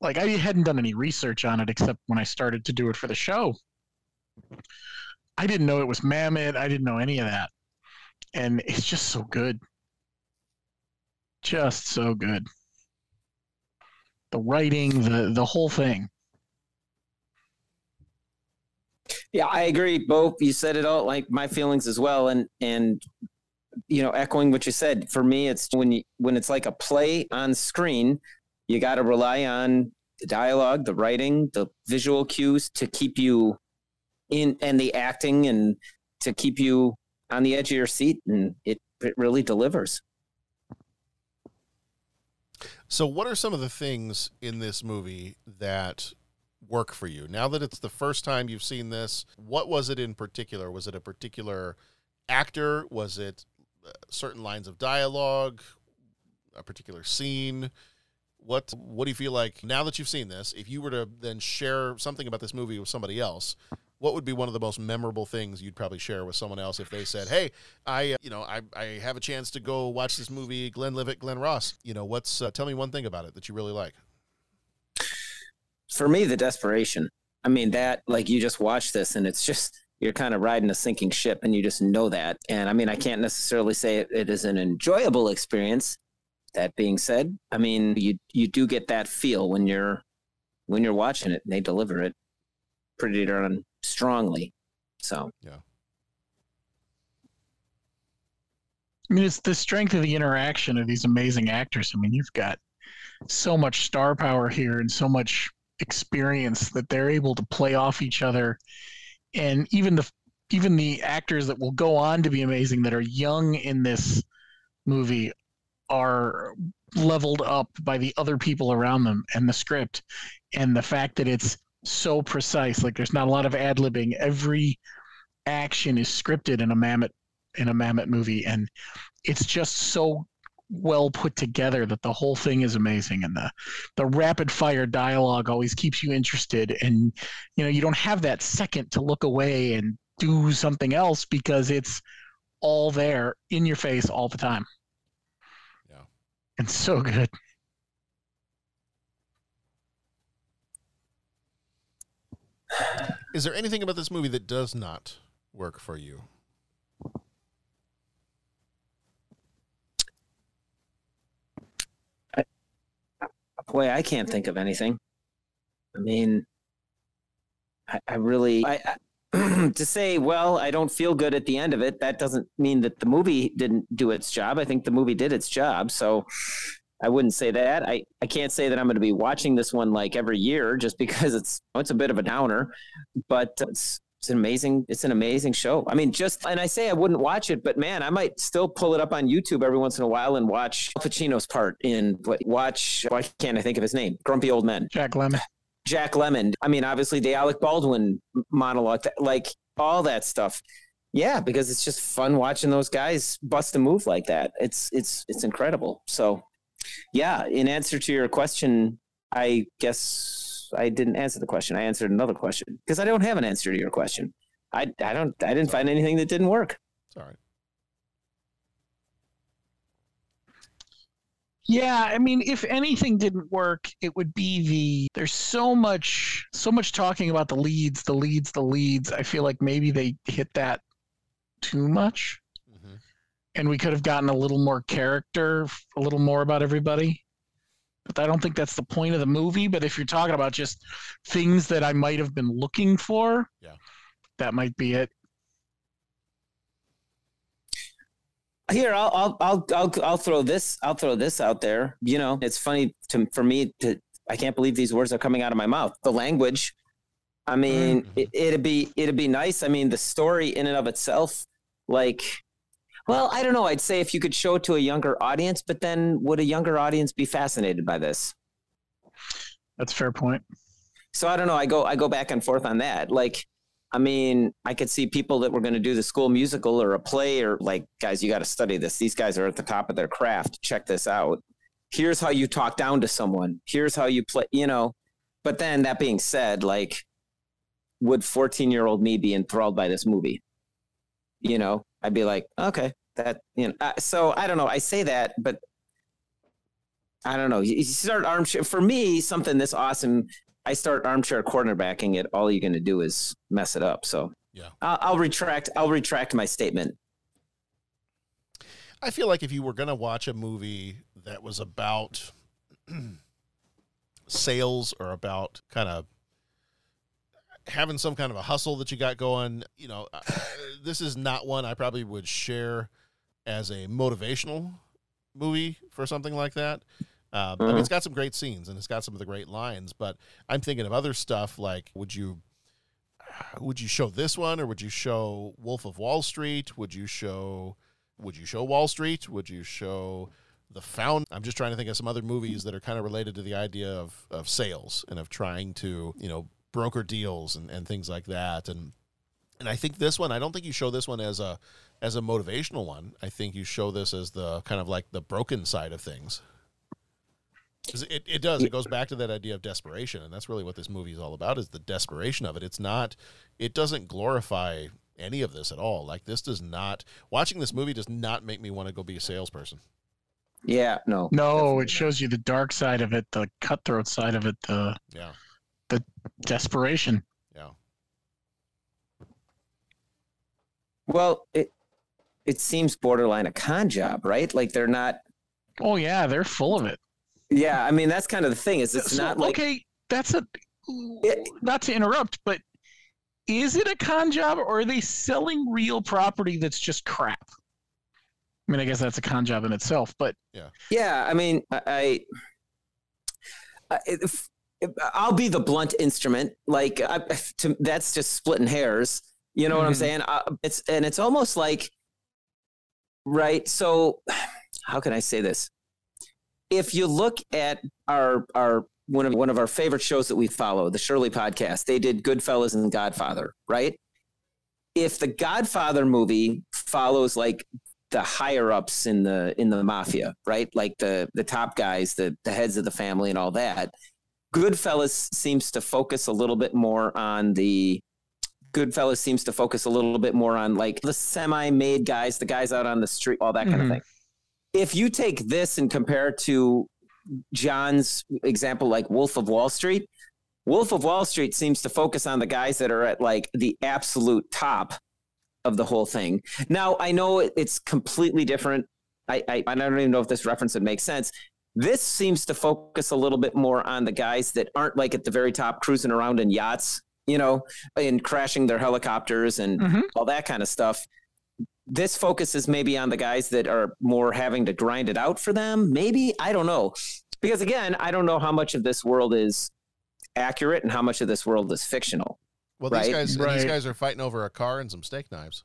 like i hadn't done any research on it except when i started to do it for the show. I didn't know it was Mamet. I didn't know any of that. And it's just so good. Just so good. The writing the the whole thing Yeah, I agree. Both you said it all, like my feelings as well, and and you know, echoing what you said. For me, it's when you when it's like a play on screen, you got to rely on the dialogue, the writing, the visual cues to keep you in, and the acting, and to keep you on the edge of your seat, and it it really delivers. So, what are some of the things in this movie that work for you? Now that it's the first time you've seen this, what was it in particular? Was it a particular actor? Was it uh, certain lines of dialogue? A particular scene? What What do you feel like now that you've seen this? If you were to then share something about this movie with somebody else, what would be one of the most memorable things you'd probably share with someone else if they said, "Hey, I, uh, you know, I, I have a chance to go watch this movie, Glenn Livet, Glen Ross. You know, what's uh, tell me one thing about it that you really like." For me, the desperation. I mean, that like you just watch this, and it's just you're kind of riding a sinking ship, and you just know that. And I mean, I can't necessarily say it, it is an enjoyable experience. That being said, I mean, you you do get that feel when you're when you're watching it, and they deliver it pretty darn strongly. So yeah. I mean, it's the strength of the interaction of these amazing actors. I mean, you've got so much star power here and so much experience that they're able to play off each other, and even the even the actors that will go on to be amazing that are young in this movie are leveled up by the other people around them and the script and the fact that it's so precise. Like there's not a lot of ad-libbing every action is scripted in a Mamet in a Mamet movie. And it's just so well put together that the whole thing is amazing and the the rapid fire dialogue always keeps you interested and you know you don't have that second to look away and do something else because it's all there in your face all the time. Yeah. And so good. Is there anything about this movie that does not work for you? Boy, I can't think of anything. I mean, I, I really, I, I, to say, well, I don't feel good at the end of it, that doesn't mean that the movie didn't do its job. I think the movie did its job. So I wouldn't say that. I, I can't say that I'm going to be watching this one like every year just because it's it's a bit of a downer, but it's it's an amazing it's an amazing show. I mean, just and I say I wouldn't watch it, but man, I might still pull it up on YouTube every once in a while and watch Al Pacino's part in watch. Why can't I think of his name? Grumpy Old Men. Jack Lemmon. Jack Lemmon. I mean, obviously the Alec Baldwin monologue, like all that stuff. Yeah, because it's just fun watching those guys bust a move like that. It's it's it's incredible. So, yeah. In answer to your question, I guess I didn't answer the question. I answered another question because I don't have an answer to your question. I I don't I didn't find anything that didn't work. Sorry. Yeah, I mean, if anything didn't work, it would be the there's so much so much talking about the leads, the leads, the leads. I feel like maybe they hit that too much. Mm-hmm. And we could have gotten a little more character, a little more about everybody. But I don't think that's the point of the movie. But if you're talking about just things that I might have been looking for, yeah, that might be it. Here, I'll, I'll, I'll, I'll, I'll throw this, I'll throw this out there. You know, it's funny to, for me to, I can't believe these words are coming out of my mouth. The language. I mean, mm-hmm. it, it'd be, it'd be nice. I mean, the story in and of itself, like, well, I don't know. I'd say if you could show it to a younger audience, but then would a younger audience be fascinated by this? That's a fair point. So I don't know. I go, I go back and forth on that. Like, I mean, I could see people that were going to do the school musical or a play or like, guys, you got to study this. These guys are at the top of their craft. Check this out. Here's how you talk down to someone. Here's how you play, you know. But then that being said, like, would 14 year old me be enthralled by this movie? You know, I'd be like, okay, that, you know. Uh, so I don't know. I say that, but I don't know. You start armchair for me. Something this awesome I start armchair cornerbacking it, all you're going to do is mess it up. So yeah, I'll, I'll retract. I'll retract my statement. I feel like if you were going to watch a movie that was about sales or about kind of having some kind of a hustle that you got going, you know, uh, this is not one I probably would share as a motivational movie for something like that. Um, I mean, it's mm-hmm. got some great scenes and it's got some of the great lines, but I'm thinking of other stuff like would you would you show this one or would you show Wolf of Wall Street? Would you show would you show Wall Street? Would you show The Found? I'm just trying to think of some other movies that are kind of related to the idea of of sales and of trying to, you know, broker deals and, and things like that. And and I think this one, I don't think you show this one as a as a motivational one. I think you show this as the kind of like the broken side of things. It, it does. It goes back to that idea of desperation, and that's really what this movie is all about: is the desperation of it. It's not. It doesn't glorify any of this at all. Like this does not. Watching this movie does not make me want to go be a salesperson. Yeah. No. No. It shows you the dark side of it, the cutthroat side of it, the yeah, the desperation. Yeah. Well, it it seems borderline a con job, right? Like they're not. Oh yeah, they're full of it. Yeah, I mean that's kind of the thing. Is it's so, not like okay. That's a it, not to interrupt, but is it a con job or are they selling real property that's just crap? I mean, I guess that's a con job in itself, but yeah, yeah. I mean, I, I if, if, I'll be the blunt instrument. Like I, to, that's just splitting hairs. You know mm-hmm. what I'm mm-hmm. saying? Uh, it's and it's almost like right. So, how can I say this? if you look at our our one of one of our favorite shows that we follow, the Shirley podcast, they did Goodfellas and Godfather, right? If the Godfather movie follows like the higher ups in the in the mafia, right? Like the the top guys, the the heads of the family and all that. Goodfellas seems to focus a little bit more on the Goodfellas seems to focus a little bit more on like the semi-made guys, the guys out on the street, all that kind mm-hmm. of thing if you take this and compare it to John's example, like Wolf of Wall Street, Wolf of Wall Street seems to focus on the guys that are at like the absolute top of the whole thing. Now, I know it's completely different. I, I, I don't even know if this reference would make sense. This seems to focus a little bit more on the guys that aren't like at the very top cruising around in yachts you know, and crashing their helicopters and Mm-hmm. all that kind of stuff. This focuses maybe on the guys that are more having to grind it out for them. Maybe I don't know, because again, I don't know how much of this world is accurate and how much of this world is fictional. Well, right? these guys these guys are fighting over a car and some steak knives.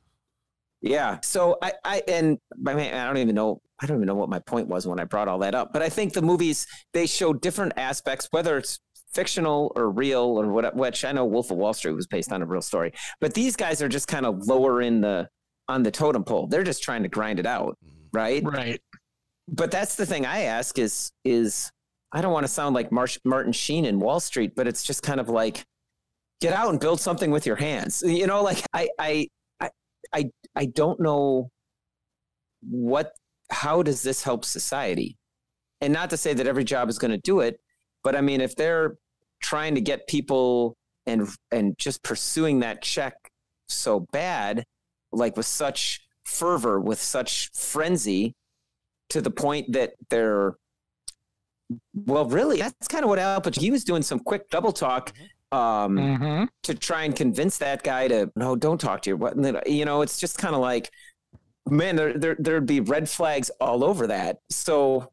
Yeah. So I, I and I mean I don't even know I don't even know what my point was when I brought all that up. But I think the movies they show different aspects, whether it's fictional or real or what which I know Wolf of Wall Street was based on a real story. But these guys are just kind of lower in the on the totem pole. They're just trying to grind it out. Mm-hmm. Right. Right. But that's the thing I ask is is I don't want to sound like Marsh, Martin Sheen in Wall Street, but it's just kind of like get out and build something with your hands. You know, like I I I I, I don't know what how does this help society? And not to say that every job is going to do it, but I mean if they're trying to get people and and just pursuing that check so bad, like with such fervor, with such frenzy, to the point that they're well, really, that's kind of what Al Pacino. He was doing some quick double talk um, Mm-hmm. to try and convince that guy to no, don't talk to your what. You know, it's just kind of like, man, there, there there'd be red flags all over that. So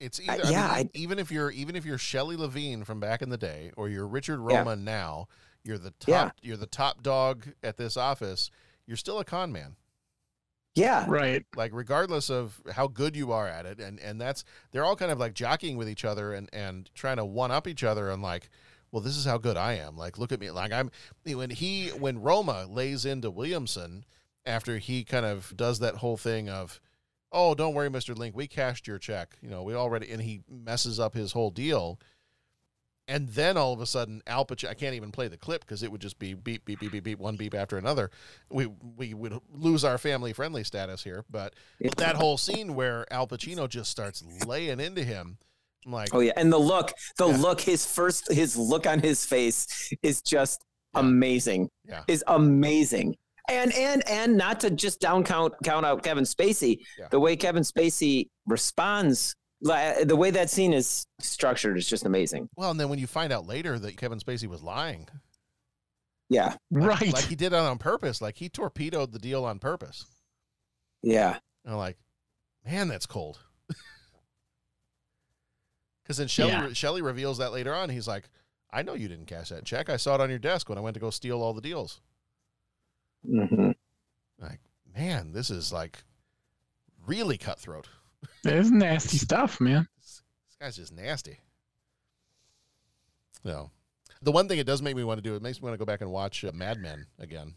It's either, I yeah, mean, even if you're even if you're Shelley Levene from back in the day, or you're Richard Yeah. Roma now, you're the top Yeah. you're the top dog at this office. You're still a con man. yeah, Right. Like regardless of how good you are at it, and and that's they're all kind of like jockeying with each other and and trying to one up each other and like. Well, this is how good I am. Like, look at me. Like, I'm when he when Roma lays into Williamson after he kind of does that whole thing of, oh, don't worry, Mister Lingk, we cashed your check. You know, we already and he messes up his whole deal. And then all of a sudden, Al Pacino, I can't even play the clip because it would just be beep, beep, beep, beep, beep, one beep after another. We we would lose our family friendly status here. But that whole scene where Al Pacino just starts laying into him, I'm like, oh yeah, and the look, the look, his first, his look on his face is just amazing. Yeah. is amazing. And and and not to just down count count out Kevin Spacey, Yeah. the way Kevin Spacey responds, li- the way that scene is structured is just amazing. well, and then when you find out later that Kevin Spacey was lying, Yeah, like, Right. like he did it on purpose, like he torpedoed the deal on purpose. yeah, And I'm like, man, that's cold. Because then Shelley, Yeah. Shelley reveals that later on. He's like, I know you didn't cash that check. I saw it on your desk when I went to go steal all the deals. Hmm Like, man, this is like really cutthroat. It's nasty stuff, man. This guy's just nasty. No. The one thing it does make me want to do, it makes me want to go back and watch uh, Mad Men again.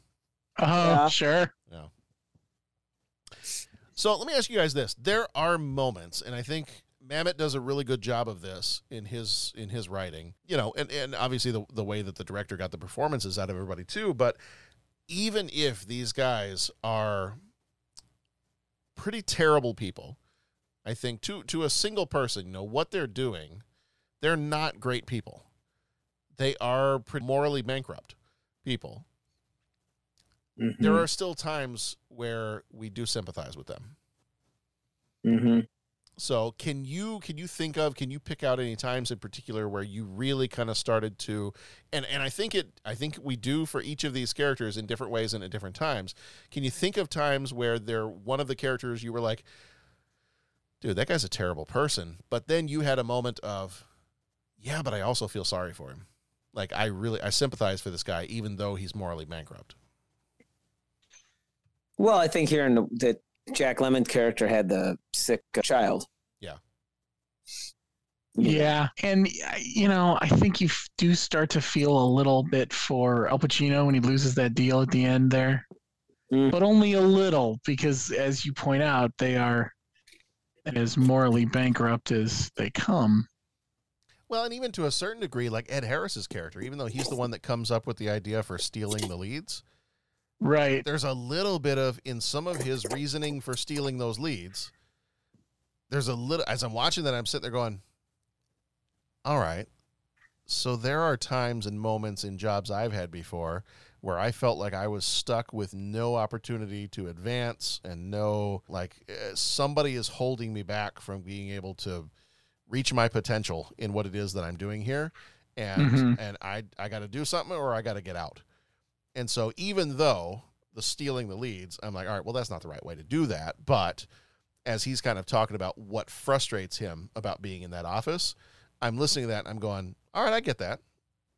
Oh, Yeah. sure. Yeah. So let me ask you guys this: There are moments, and I think Mamet does a really good job of this in his in his writing. You know, and, and obviously the the way that the director got the performances out of everybody too. But even if these guys are pretty terrible people, I think to to a single person, you know what they're doing, they're not great people. They are pretty morally bankrupt people there are still times where we do sympathize with them. hmm So can you can you think of can you pick out any times in particular where you really kind of started to and and I think it I think we do for each of these characters in different ways and at different times. Can you think of times where they're one of the characters you were like dude that guy's a terrible person but then you had a moment of yeah but I also feel sorry for him. Like I really I sympathize for this guy even though he's morally bankrupt. Well, I think here in the, Jack Lemmon's character had the sick uh, child. Yeah. Yeah, and uh, you know, I think you do start to feel a little bit for Al Pacino when he loses that deal at the end there, Mm. but only a little because, as you point out, they are as morally bankrupt as they come. Well, and even to a certain degree, like Ed Harris's character, even though he's the one that comes up with the idea for stealing the leads, Right. there's a little bit of in some of his reasoning for stealing those leads. There's a little as I'm watching that, I'm sitting there going, "All right." So there are times and moments in jobs I've had before where I felt like I was stuck with no opportunity to advance and no like uh, somebody is holding me back from being able to reach my potential in what it is that I'm doing here. and Mhm. and I I got to do something or I got to get out. And so even though the stealing the leads, I'm like, all right, well that's not the right way to do that. But as he's kind of talking about what frustrates him about being in that office, I'm listening to that and I'm going, all right, I get that.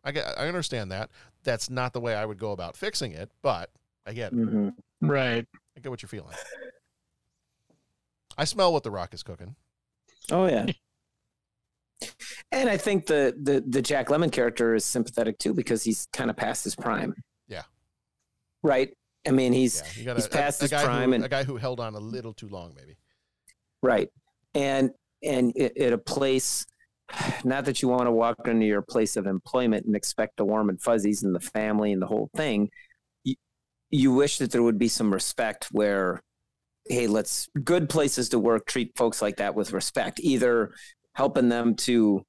I get I understand that. That's not the way I would go about fixing it, but I get it. Mhm. Right. I get what you're feeling. I smell what the rock is cooking. Oh yeah. And I think the the the Jack Lemmon character is sympathetic too because he's kind of past his prime, Yeah. Right? I mean, he's You got he's past a, a his guy prime who, and a guy who held on a little too long, maybe. right, and and at a place, not that you want to walk into your place of employment and expect the warm and fuzzies and the family and the whole thing. You, you wish that there would be some respect where, hey, let's good places to work treat folks like that with respect, either helping them to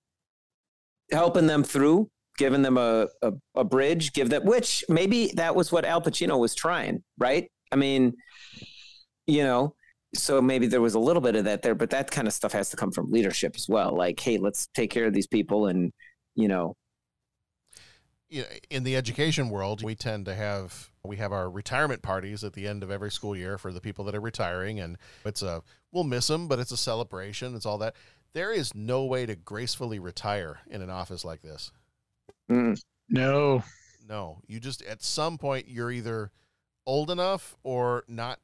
helping them through, giving them a, a, a bridge, give them, which maybe that was what Al Pacino was trying, right? I mean, you know, so maybe there was a little bit of that there, but that kind of stuff has to come from leadership as well. Like, hey, let's take care of these people and, you know, in the education world, we tend to have we have our retirement parties at the end of every school year for the people that are retiring, and it's a we'll miss them, but it's a celebration. It's all that. There is no way to gracefully retire in an office like this. No. No, you just at some point you're either old enough or not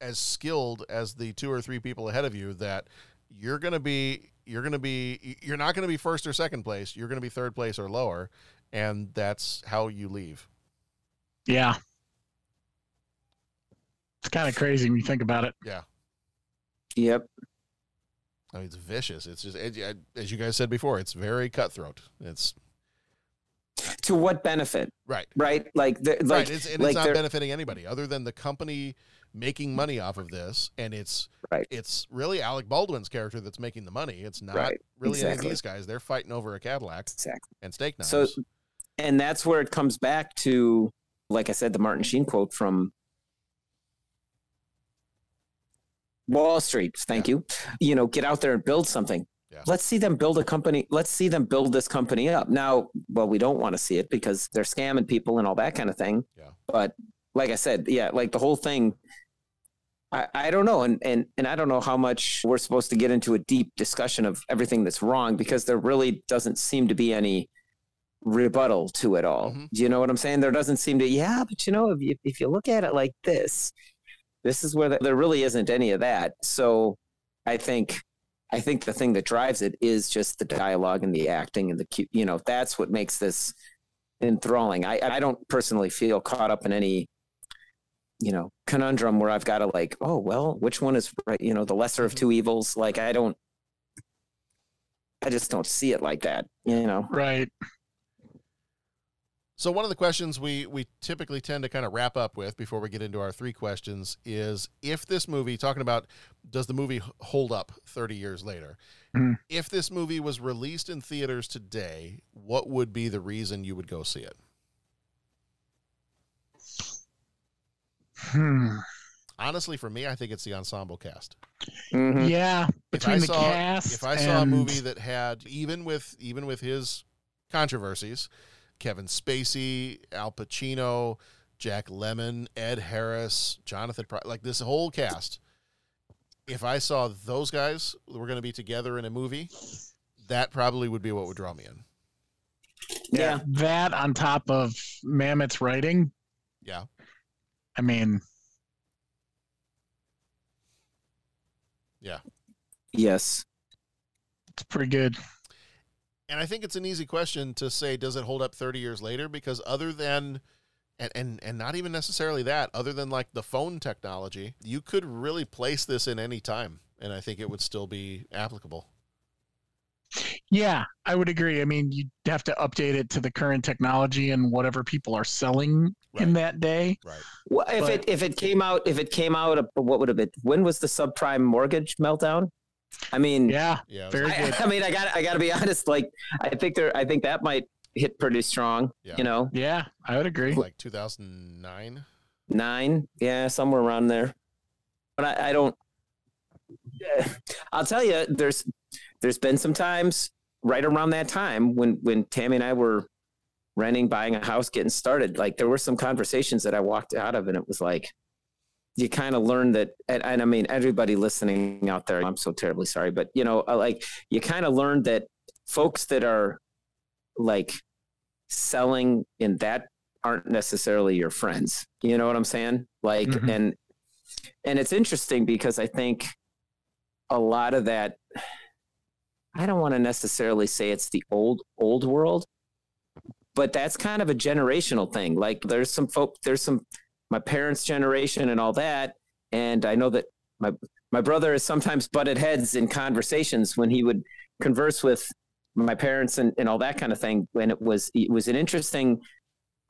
as skilled as the two or three people ahead of you that you're going to be you're going to be you're not going to be first or second place, you're going to be third place or lower, and that's how you leave. Yeah. It's kind of crazy when you think about it. Yeah. Yep. I mean, it's vicious. It's just it, as you guys said before, it's very cutthroat. It's to what benefit? Right. Right. Like, the, like, right. It's, and like it's not benefiting anybody other than the company making money off of this. And it's right. It's really Alec Baldwin's character that's making the money. It's not Right. really any of these guys. They're fighting over a Cadillac exactly. and steak knives. So, and that's where it comes back to, like I said, the Martin Sheen quote from Wall Street. Thank you. You know, get out there and build something. Let's see them build a company. Let's see them build this company up. Now, well, we don't want to see it because they're scamming people and all that kind of thing. Yeah. But like I said, yeah, like the whole thing. I, I don't know, and, and and I don't know how much we're supposed to get into a deep discussion of everything that's wrong because there really doesn't seem to be any rebuttal to it all. Mm-hmm. Do you know what I'm saying? There doesn't seem to, yeah, but you know, if you, if you look at it like this, this is where the, there really isn't any of that. So I think, I think the thing that drives it is just the dialogue and the acting and the, you know, that's what makes this enthralling. I, I don't personally feel caught up in any, you know, conundrum where I've got to like, oh, well, which one is right? You know, the lesser of two mm-hmm. evils. Like, I don't, I just don't see it like that, you know? Right. So one of the questions we we typically tend to kind of wrap up with before we get into our three questions is if this movie talking about does the movie hold up 30 years later? Mhm. If this movie was released in theaters today, what would be the reason you would go see it? Hmm. Honestly, for me, I think it's the ensemble cast. Yeah. If I Between the saw cast. if I saw a movie that had even with even with his controversies, Kevin Spacey, Al Pacino, Jack Lemmon, Ed Harris, Jonathan Pri- like this whole cast. If I saw those guys were going to be together in a movie, that probably would be what would draw me in. Yeah. That on top of Mamet's writing. Yeah. I mean, Yeah. Yes. it's pretty good. And I think it's an easy question to say, does it hold up 30 years later? Because other than, and, and, and not even necessarily that, other than like the phone technology, you could really place this in any time. And I think it would still be applicable. Yeah, I would agree. I mean, you'd have to update it to the current technology and whatever people are selling in that day. Right. Well, if But- it if it came out if it came out, uh, what would have been? When was the subprime mortgage meltdown? I mean, yeah, yeah, very I, good. I mean, I got I got to be honest. Like, I think there, I think that might hit pretty strong. Yeah. You know, Yeah, I would agree. Like 2009. nine, yeah, somewhere around there. But I, I don't. I'll tell you, there's there's been some times right around that time when when Tammy and I were renting, buying a house, getting started, like there were some conversations that I walked out of, and it was like you kind of learn that, and, and I mean everybody listening out there, I'm so terribly sorry, but you know, uh, like you kind of learn that folks that are like selling in that aren't necessarily your friends. You know what I'm saying? Like, Mhm. and and it's interesting because I think a lot of that. I don't want to necessarily say it's the old old world, but that's kind of a generational thing. Like, there's some folk, there's some my parents' generation and all that, and I know that my my brother has sometimes butted heads in conversations when he would converse with my parents and, and all that kind of thing. When it was it was an interesting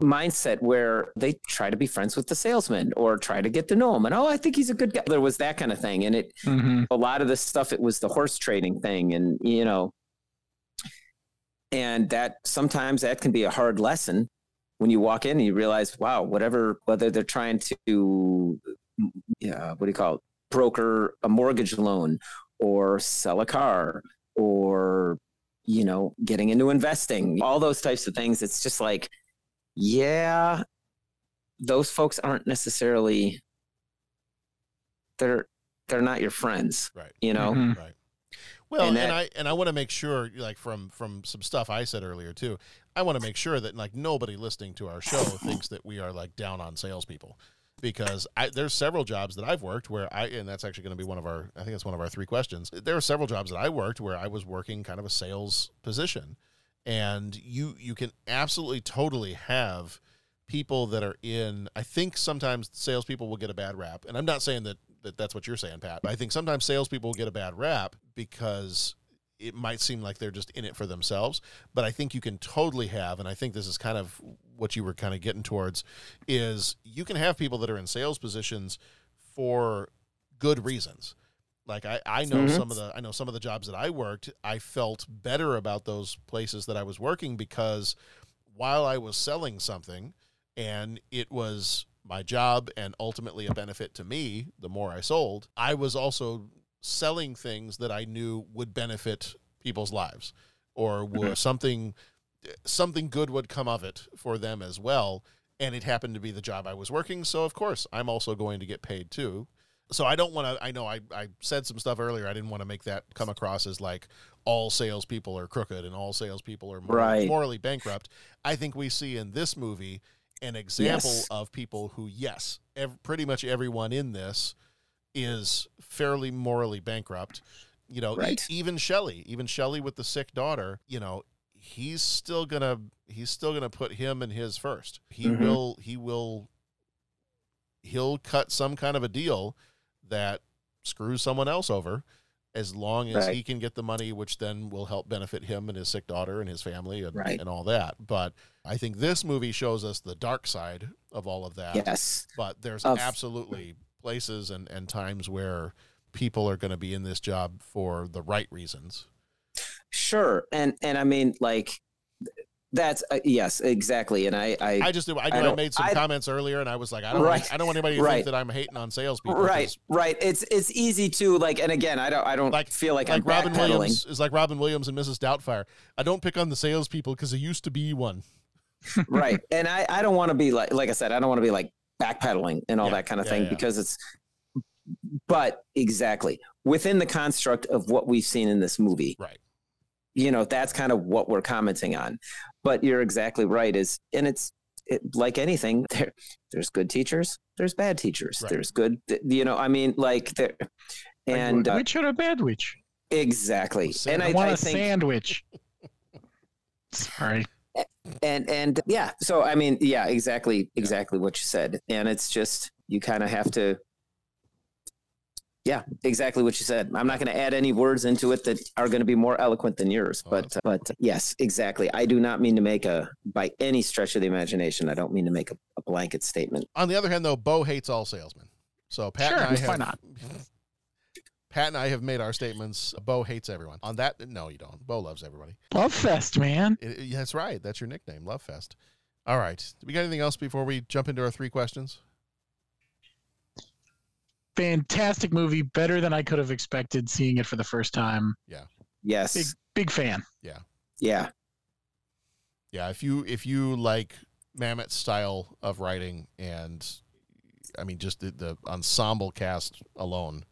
mindset where they try to be friends with the salesman or try to get to know him. And oh i think he's a good guy. There was that kind of thing. And it Mhm. a lot of the stuff it was the horse trading thing. And you know and that sometimes that can be a hard lesson when you walk in and you realize wow whatever whether they're trying to yeah what do you call it? Broker a mortgage loan or sell a car or you know getting into investing all those types of things. It's just like yeah those folks aren't necessarily they're they're not your friends right. you know? Mm-hmm. Right well and, And i and i want to make sure like from from some stuff i said earlier too i want to make sure that like nobody listening to our show thinks that we are like down on salespeople because I, there's several jobs that I've worked where I, and that's actually going to be one of our, I think it's one of our three questions. There are several jobs that I worked where I was working kind of a sales position, and you you can absolutely totally have people that are in. I think sometimes salespeople will get a bad rap, and I'm not saying that that that's what you're saying, Pat. I think sometimes salespeople get a bad rap because it might seem like they're just in it for themselves. But I think you can totally have, and I think this is kind of what you were kind of getting towards, is you can have people that are in sales positions for good reasons. Like I, I know Mhm. some of the I know some of the jobs that I worked, I felt better about those places that I was working because while I was selling something and it was my job and ultimately a benefit to me, the more I sold, I was also selling things that I knew would benefit people's lives or were something something good would come of it for them as well. And it happened to be the job I was working. So of course I'm also going to get paid too. So I don't want to I know I, I said some stuff earlier. I didn't want to make that come across as like all salespeople are crooked and all salespeople are morally, Right. morally bankrupt. I think we see in this movie an example Yes. of people who yes ev- pretty much everyone in this is fairly morally bankrupt. You know, e- Right. even Shelley, even Shelley with the sick daughter, you know, he's still gonna he's still gonna put him and his first. He Mhm. will he will he'll cut some kind of a deal that screws someone else over as long as Right. he can get the money which then will help benefit him and his sick daughter and his family and, Right. and all that but i think this movie shows us the dark side of all of that Yes. but there's Of- absolutely places and, and times where people are going to be in this job for the right reasons Sure, and and I mean like that's uh, yes, exactly. And I I, i just i, knew I, made some I- comments earlier and i was like i don't Right. want, i don't want anybody to Right. think that i'm hating on salespeople Right, right. It's it's easy to like, and again, I don't I don't like, feel like, like I'm robin williams is like robin williams and mrs doubtfire i don't pick on the salespeople because there used to be one right, and I I don't want to be like like I said, I don't want to be like backpedaling and all Yeah, that kind of yeah, thing yeah. because it's. But exactly within the construct of what we've seen in this movie, right? You know, that's kind of what we're commenting on. But you're exactly right. Is and it's it, like anything. There, there's good teachers. There's bad teachers. There's good. You know, I mean, like there, and a uh, witch or a bad witch? exactly. And I, I, want I a think sandwich. Sorry. and and yeah so i mean yeah exactly exactly what you said and it's just you kind of have to yeah exactly what you said. I'm not going to add any words into it that are going to be more eloquent than yours oh. but uh, but yes exactly. I do not mean to make a by any stretch of the imagination i don't mean to make a, a blanket statement. On the other hand though bo hates all salesmen. So pat and i Sure, why not? pat and i have made our statements. Bo hates everyone. On that no you don't. Bo loves everybody. Love fest, man. It- it- that's right. That's your nickname love fest. All right. Do we got anything else before we jump into our three questions Fantastic movie, better than I could have expected seeing it for the first time. Yeah. Yes. Big big fan. Yeah. Yeah. Yeah, if you if you like Mamet's style of writing and I mean just the, the ensemble cast alone,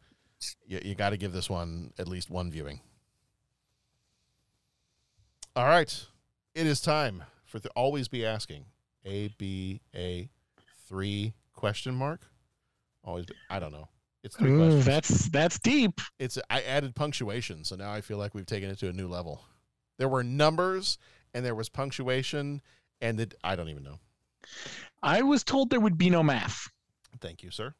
you, you got to give this one at least one viewing. All right, it is time for the always be asking A B A three question mark. Always, be, I don't know. It's three Ooh, questions. that's that's deep. It's I added punctuation, so now I feel like we've taken it to a new level. There were numbers and there was punctuation, and it, I don't even know. I was told there would be no math. Thank you, sir.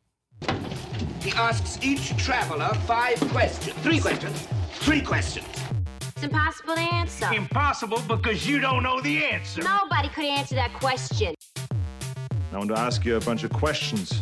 He asks each traveler five questions. Three questions. Three questions. It's impossible to answer. Impossible because you don't know the answer. Nobody could answer that question. I want to ask you a bunch of questions.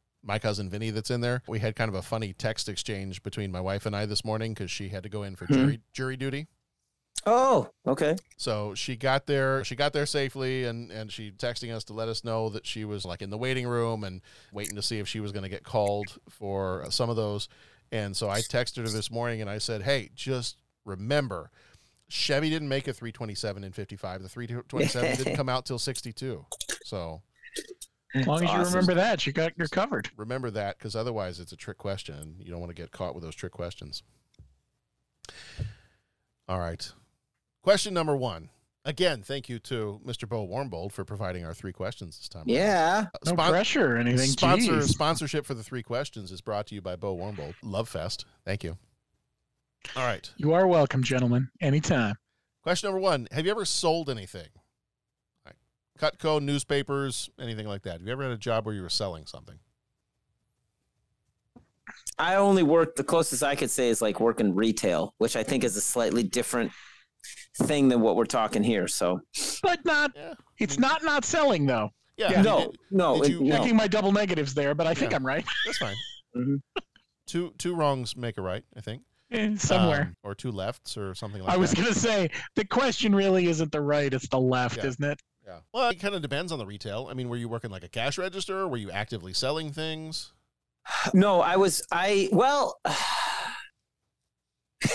my cousin Vinny that's in there. We had kind of a funny text exchange between my wife and I this morning because she had to go in for Hmm. jury jury duty. Oh, okay. So she got there. She got there safely, and and she texting us to let us know that she was like in the waiting room and waiting to see if she was going to get called for some of those. And so I texted her this morning and I said, "Hey, just remember, Chevy didn't make a 327 in 55. The 327 didn't come out till 62. So As long as you remember that, you got you're covered. remember that because otherwise it's a trick question you don't want to get caught with those trick questions. All right. Question number one. Again, thank you to Mr. Bo Warmbold for providing our three questions this time. Yeah. Uh, no pressure or anything. Sponsor Jeez. sponsorship for the three questions is brought to you by Bo Warmbold. Love Fest. Thank you. All right. You are welcome, gentlemen. Anytime. Question number one. Have you ever sold anything? Like Cutco, newspapers, anything like that. Have you ever had a job where you were selling something? I only work the closest I could say is like working retail, which I think is a slightly different thing than what we're talking here. So But not. It's not not selling though. Yeah. No, no, Did it- you- no. Checking my double negatives there, but I think Yeah. I'm right. That's fine. Mm-hmm. Two two wrongs make a right, I think. Eh, somewhere. Um, or two lefts or something like that. I was that. gonna say the question really isn't the right; it's the left, Yeah. isn't it? Yeah. Well, it kind of depends on the retail. I mean, were you working like a cash register? Were you actively selling things? No, I was I well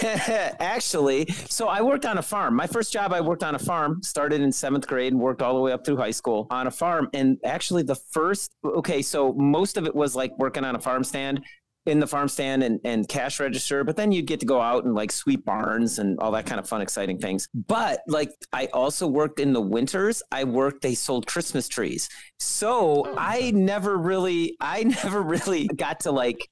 actually, so I worked on a farm. My first job I worked on a farm, started in 7th grade and worked all the way up through high school on a farm and actually the first okay, so most of it was like working on a farm stand in the farm stand and, and cash register, but then you'd get to go out and like sweep barns and all that kind of fun, exciting things. But like I also worked in the winters. I worked, they sold Christmas trees. So oh, I never really, I never really got to like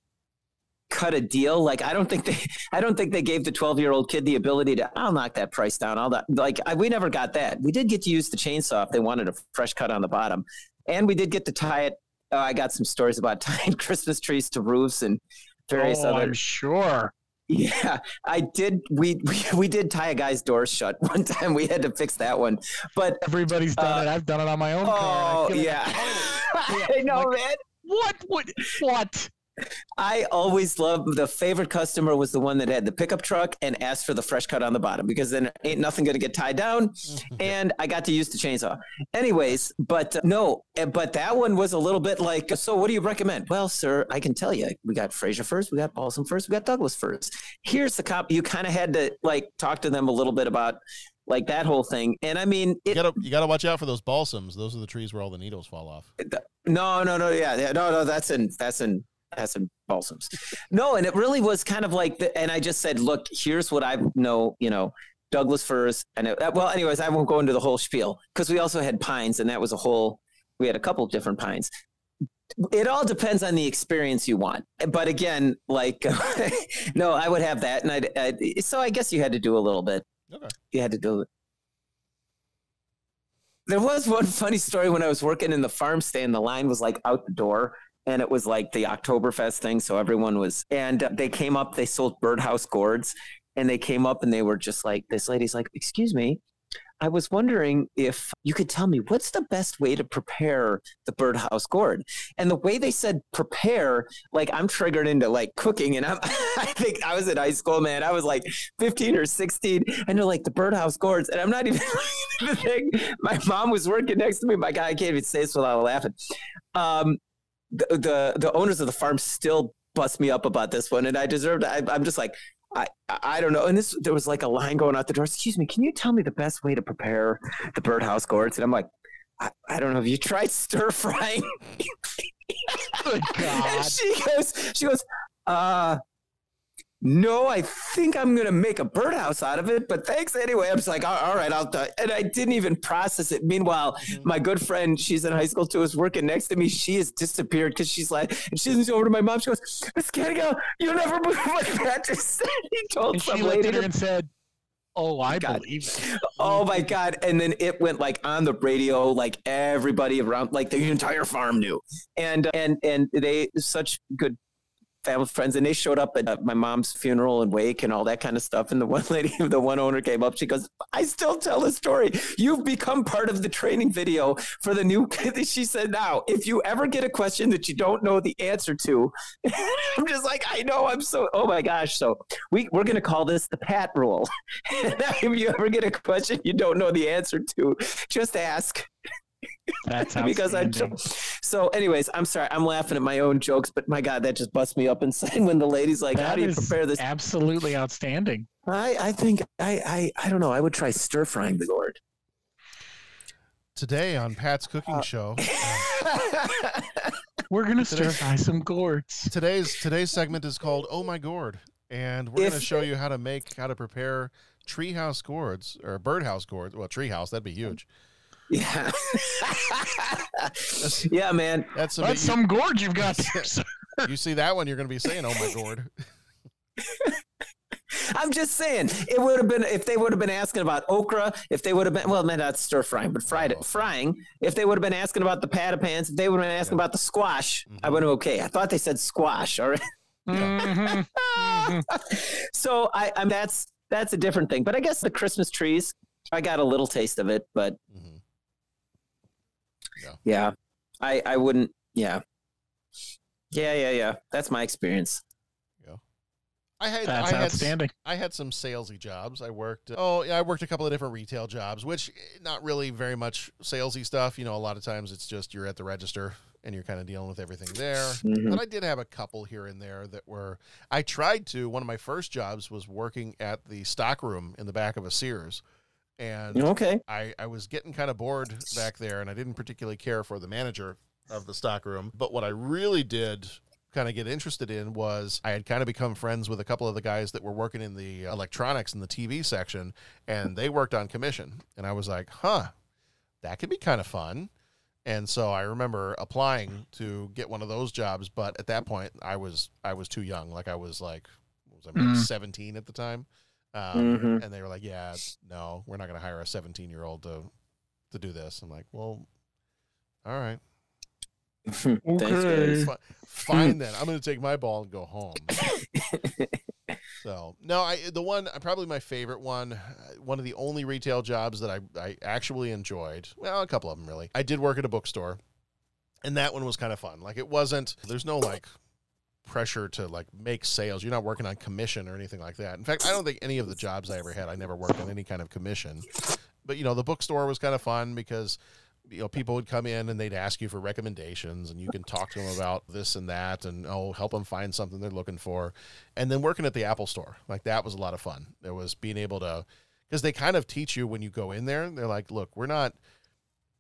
cut a deal. Like I don't think they, I don't think they gave the 12 year old kid the ability to, I'll knock that price down. All that, like I, we never got that. We did get to use the chainsaw if they wanted a fresh cut on the bottom. And we did get to tie it. Uh, I got some stories about tying Christmas trees to roofs and various oh, other. I'm sure. Yeah, I did. We, we we did tie a guy's doors shut one time. We had to fix that one, but everybody's done it. I've done it on my own car. Oh I feel like- yeah, I know, man. What? What? What? I always love the favorite customer was the one that had the pickup truck and asked for the fresh cut on the bottom because then ain't nothing going to get tied down. and I got to use the chainsaw. Anyways, but uh, no, uh, but that one was a little bit like, so what do you recommend? Well, sir, I can tell you, we got Fraser firs, we got Balsam firs, we got Douglas firs. Here's the cop. You kind of had to like talk to them a little bit about like that whole thing. And I mean, You it, gotta you gotta watch out for those balsams. Those are the trees where all the needles fall off. No, no, no, yeah, yeah, no, no, that's in that's in that's in balsams. No, and it really was kind of like, the, and I just said, look, here's what I know, you know, Douglas firs, and it, well, anyways, I won't go into the whole spiel because we also had pines, and that was a whole. We had a couple of different pines. It all depends on the experience you want, but again, like, no, I would have that, and I'd, I'd so I guess you had to do a little bit. Okay. You had to do it. There was one funny story when I was working in the farm stand. The line was like out the door, and it was like the Oktoberfest thing. So everyone was, and they came up. They sold birdhouse gourds, and they came up and they were just like, this lady's like, excuse me, I was wondering if you could tell me what's the best way to prepare the birdhouse gourd. And the way they said prepare, like I'm triggered into like cooking. And I'm, I think I was in high school, man. I was like 15 or 16. And they're like the birdhouse gourds. And I'm not even the thing. My mom was working next to me. My God, I can't even say this without laughing. Um, the, the, the owners of the farm still bust me up about this one. And I deserved, I, I'm just like, I, I don't know. And this, there was like a line going out the door. Excuse me, can you tell me the best way to prepare the birdhouse gourds? And I'm like, I, I don't know. Have you tried stir frying? and she goes, she goes, uh, no, I think I'm gonna make a birdhouse out of it. But thanks anyway. I'm just like, all, all right, I'll. And I didn't even process it. Meanwhile, mm-hmm. my good friend, she's in high school too, is working next to me. She has disappeared because she's like, and she leans over to my mom. She goes, "Miss Cannigal, You'll never move like that." Just he told And some she looked lady to and said, "Oh, I God. believe." it." Oh my god! And then it went like on the radio, like everybody around, like the entire farm knew, and and and they such good family friends, and they showed up at uh, my mom's funeral and wake and all that kind of stuff. And the one lady, the one owner came up, she goes, "I still tell the story. You've become part of the training video for the new." she said, "Now, if you ever get a question that you don't know the answer to, I'm just like, I know, I'm so. Oh my gosh! So we we're gonna call this the Pat rule. if you ever get a question you don't know the answer to, just ask." That's because I outstanding. so anyways I'm sorry I'm laughing at my own jokes but my god that just busts me up inside when the lady's like how do you prepare this Absolutely outstanding. I I think I I I don't know I would try stir frying the gourd Today on Pat's cooking uh, show, We're gonna stir fry some gourds. today's today's segment is called "Oh My Gourd," and we're going to show you how to make how to prepare treehouse gourds or birdhouse gourds. Well, treehouse that'd be huge. Yeah. Yeah man. That's, That's you, some gourd you've got you see that one, you're going to be saying, "Oh my gourd." I'm just saying it would have been if they would have been asking about okra if they would have been well maybe not stir frying but fried it frying if they would have been asking about the pattypans if they would have been asking about the squash I would have okay. I thought they said squash all right. Mhm. so I, I'm that's that's a different thing. But I guess the Christmas trees, I got a little taste of it, but Yeah. yeah, I I wouldn't. Yeah, yeah, yeah, yeah. That's my experience. I had That's I had, outstanding. I had some salesy jobs. I worked. Oh, yeah, I worked a couple of different retail jobs, which eh, not really very much salesy stuff. You know, a lot of times it's just you're at the register and you're kind of dealing with everything there. Mhm. But I did have a couple here and there that were. I tried to. One of my first jobs was working at the stock room in the back of a Sears. And Okay. I, I was getting kind of bored back there, and I didn't particularly care for the manager of the stock room. But what I really did kind of get interested in was I had kind of become friends with a couple of the guys that were working in the electronics and the TV section, and they worked on commission. And I was like, huh, that could be kind of fun. And so I remember applying to get one of those jobs, but at that point I was I was too young. Like I was like what was I maybe Mm. 17 at the time. Um, Mhm. and they were like, "Yeah, no, we're not going to hire a 17 year old to to do this." I'm like, "Well, all right, Thanks, Okay. guys. Fine then. I'm going to take my ball and go home." so no, I the one probably my favorite one, uh, one of the only retail jobs that I I actually enjoyed. Well, a couple of them really. I did work at a bookstore, and that one was kind of fun. Like it wasn't. There's no like pressure to like make sales. You're not working on commission or anything like that. In fact, I don't think any of the jobs I ever had, I never worked on any kind of commission. But you know, the bookstore was kind of fun because you know people would come in and they'd ask you for recommendations and you can talk to them about this and that and oh help them find something they're looking for. And then working at the Apple store, like that was a lot of fun. There was being able to because they kind of teach you when you go in there. They're like, look, we're not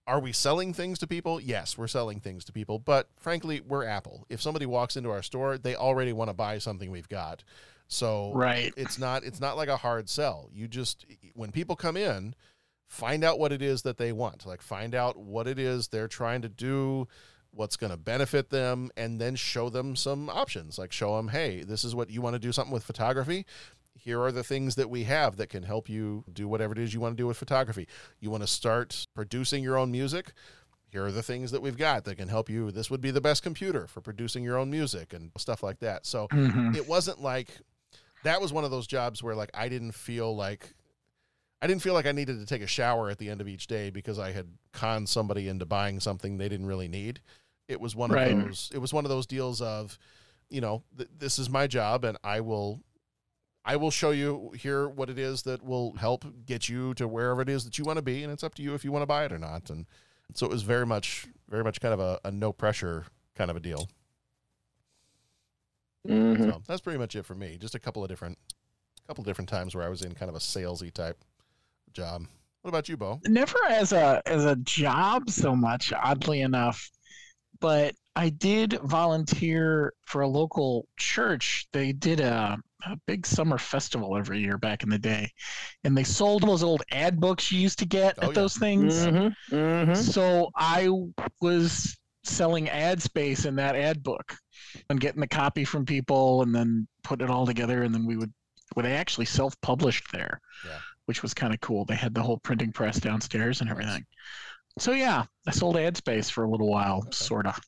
are we selling things to people? Yes, we're selling things to people, but frankly, we're Apple. If somebody walks into our store, they already want to buy something we've got. So Right. it's not it's not like a hard sell. You just when people come in, find out what it is that they want. Like find out what it is they're trying to do, what's going to benefit them and then show them some options. Like show them, "Hey, this is what you want to do something with photography here are the things that we have that can help you do whatever it is you want to do with photography. You want to start producing your own music? Here are the things that we've got that can help you. This would be the best computer for producing your own music and stuff like that. So Mhm. it wasn't like that was one of those jobs where like I didn't feel like I didn't feel like I needed to take a shower at the end of each day because I had conned somebody into buying something they didn't really need. It was one Right. of those. It was one of those deals of, you know, th- this is my job, and I will, I will show you here what it is that will help get you to wherever it is that you want to be, and it's up to you if you want to buy it or not. And so it was very much, very much kind of a, a no pressure kind of a deal. Mhm. So that's pretty much it for me. Just a couple of different, couple of different times where I was in kind of a salesy type job. What about you, Bo? never as a as a job so much oddly enough but i did volunteer for a local church they did a, a big summer festival every year back in the day and they sold those old ad books you used to get Oh, at those things Mhm, mhm. so i was selling ad space in that ad book and getting the copy from people and then putting it all together and then we would well, they actually self-published there Yeah. which was kind of cool. They had the whole printing press downstairs and everything. So yeah, I sold ad space for a little while, sort of.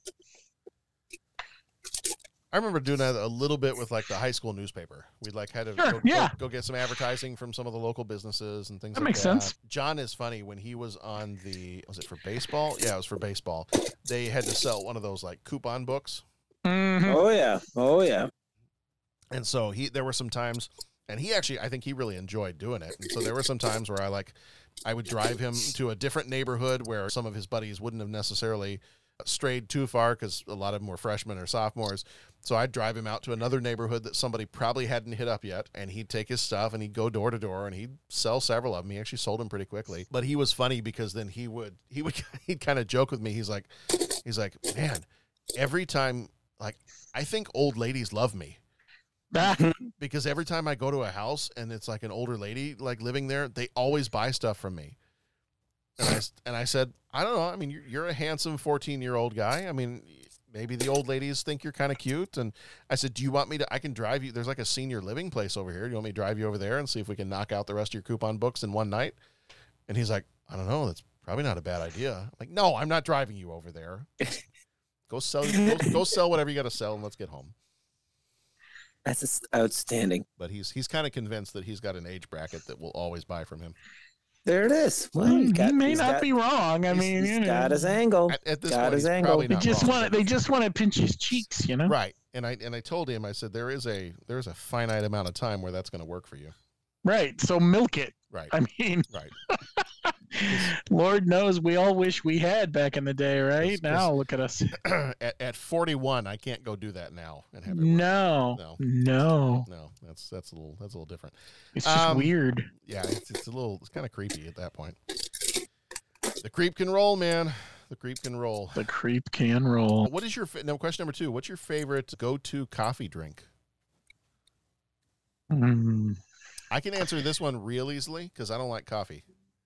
I remember doing that a little bit with like the high school newspaper. We'd like had to Sure, go, yeah. go, go get some advertising from some of the local businesses and things That like makes that. sense. John is funny when he was on the was it for baseball? Yeah, it was for baseball. They had to sell one of those like coupon books. Mm-hmm. Oh yeah. Oh yeah. And so he there were some times and he actually I think he really enjoyed doing it. And so there were some times where I like I would drive him to a different neighborhood where some of his buddies wouldn't have necessarily strayed too far because a lot of them were freshmen or sophomores. So I'd drive him out to another neighborhood that somebody probably hadn't hit up yet, and he'd take his stuff and he'd go door to door and he'd sell several of them. He actually sold them pretty quickly, but he was funny because then he would he would he'd kind of joke with me. He's like, he's like, man, every time like I think old ladies love me because every time I go to a house and it's like an older lady like living there, they always buy stuff from me. And I and I said, I don't know. I mean, you're, you're a handsome 14 year old guy. I mean, maybe the old ladies think you're kind of cute. And I said, Do you want me to? I can drive you. There's like a senior living place over here. Do you want me to drive you over there and see if we can knock out the rest of your coupon books in one night? And he's like, I don't know. That's probably not a bad idea. I'm like, no, I'm not driving you over there. Go sell. Go, go sell whatever you got to sell, and let's get home. That's outstanding. But he's he's kind of convinced that he's got an age bracket that will always buy from him. There it is. Well, Mm, he's got- he may not got- be wrong. I mean, he's you know. got his angle. At, at this got point, his angle. They just wrong. want to, they just want to pinch his cheeks, you know. Right. And I and I told him, I said there is a there's a finite amount of time where that's going to work for you. Right. So milk it. Right. I mean, Right. Lord knows we all wish we had back in the day, right? Now look at us. at, at 41, I can't go do that now and have it. No, No. no, No, that's that's a little that's a little different. it's just Um, weird. Yeah, it's, it's a little it's kind of creepy at that point. The creep can roll, man. The creep can roll. The creep can roll. What is your no question number two? What's your favorite go-to coffee drink? Mm, I can answer this one real easily because I don't like coffee.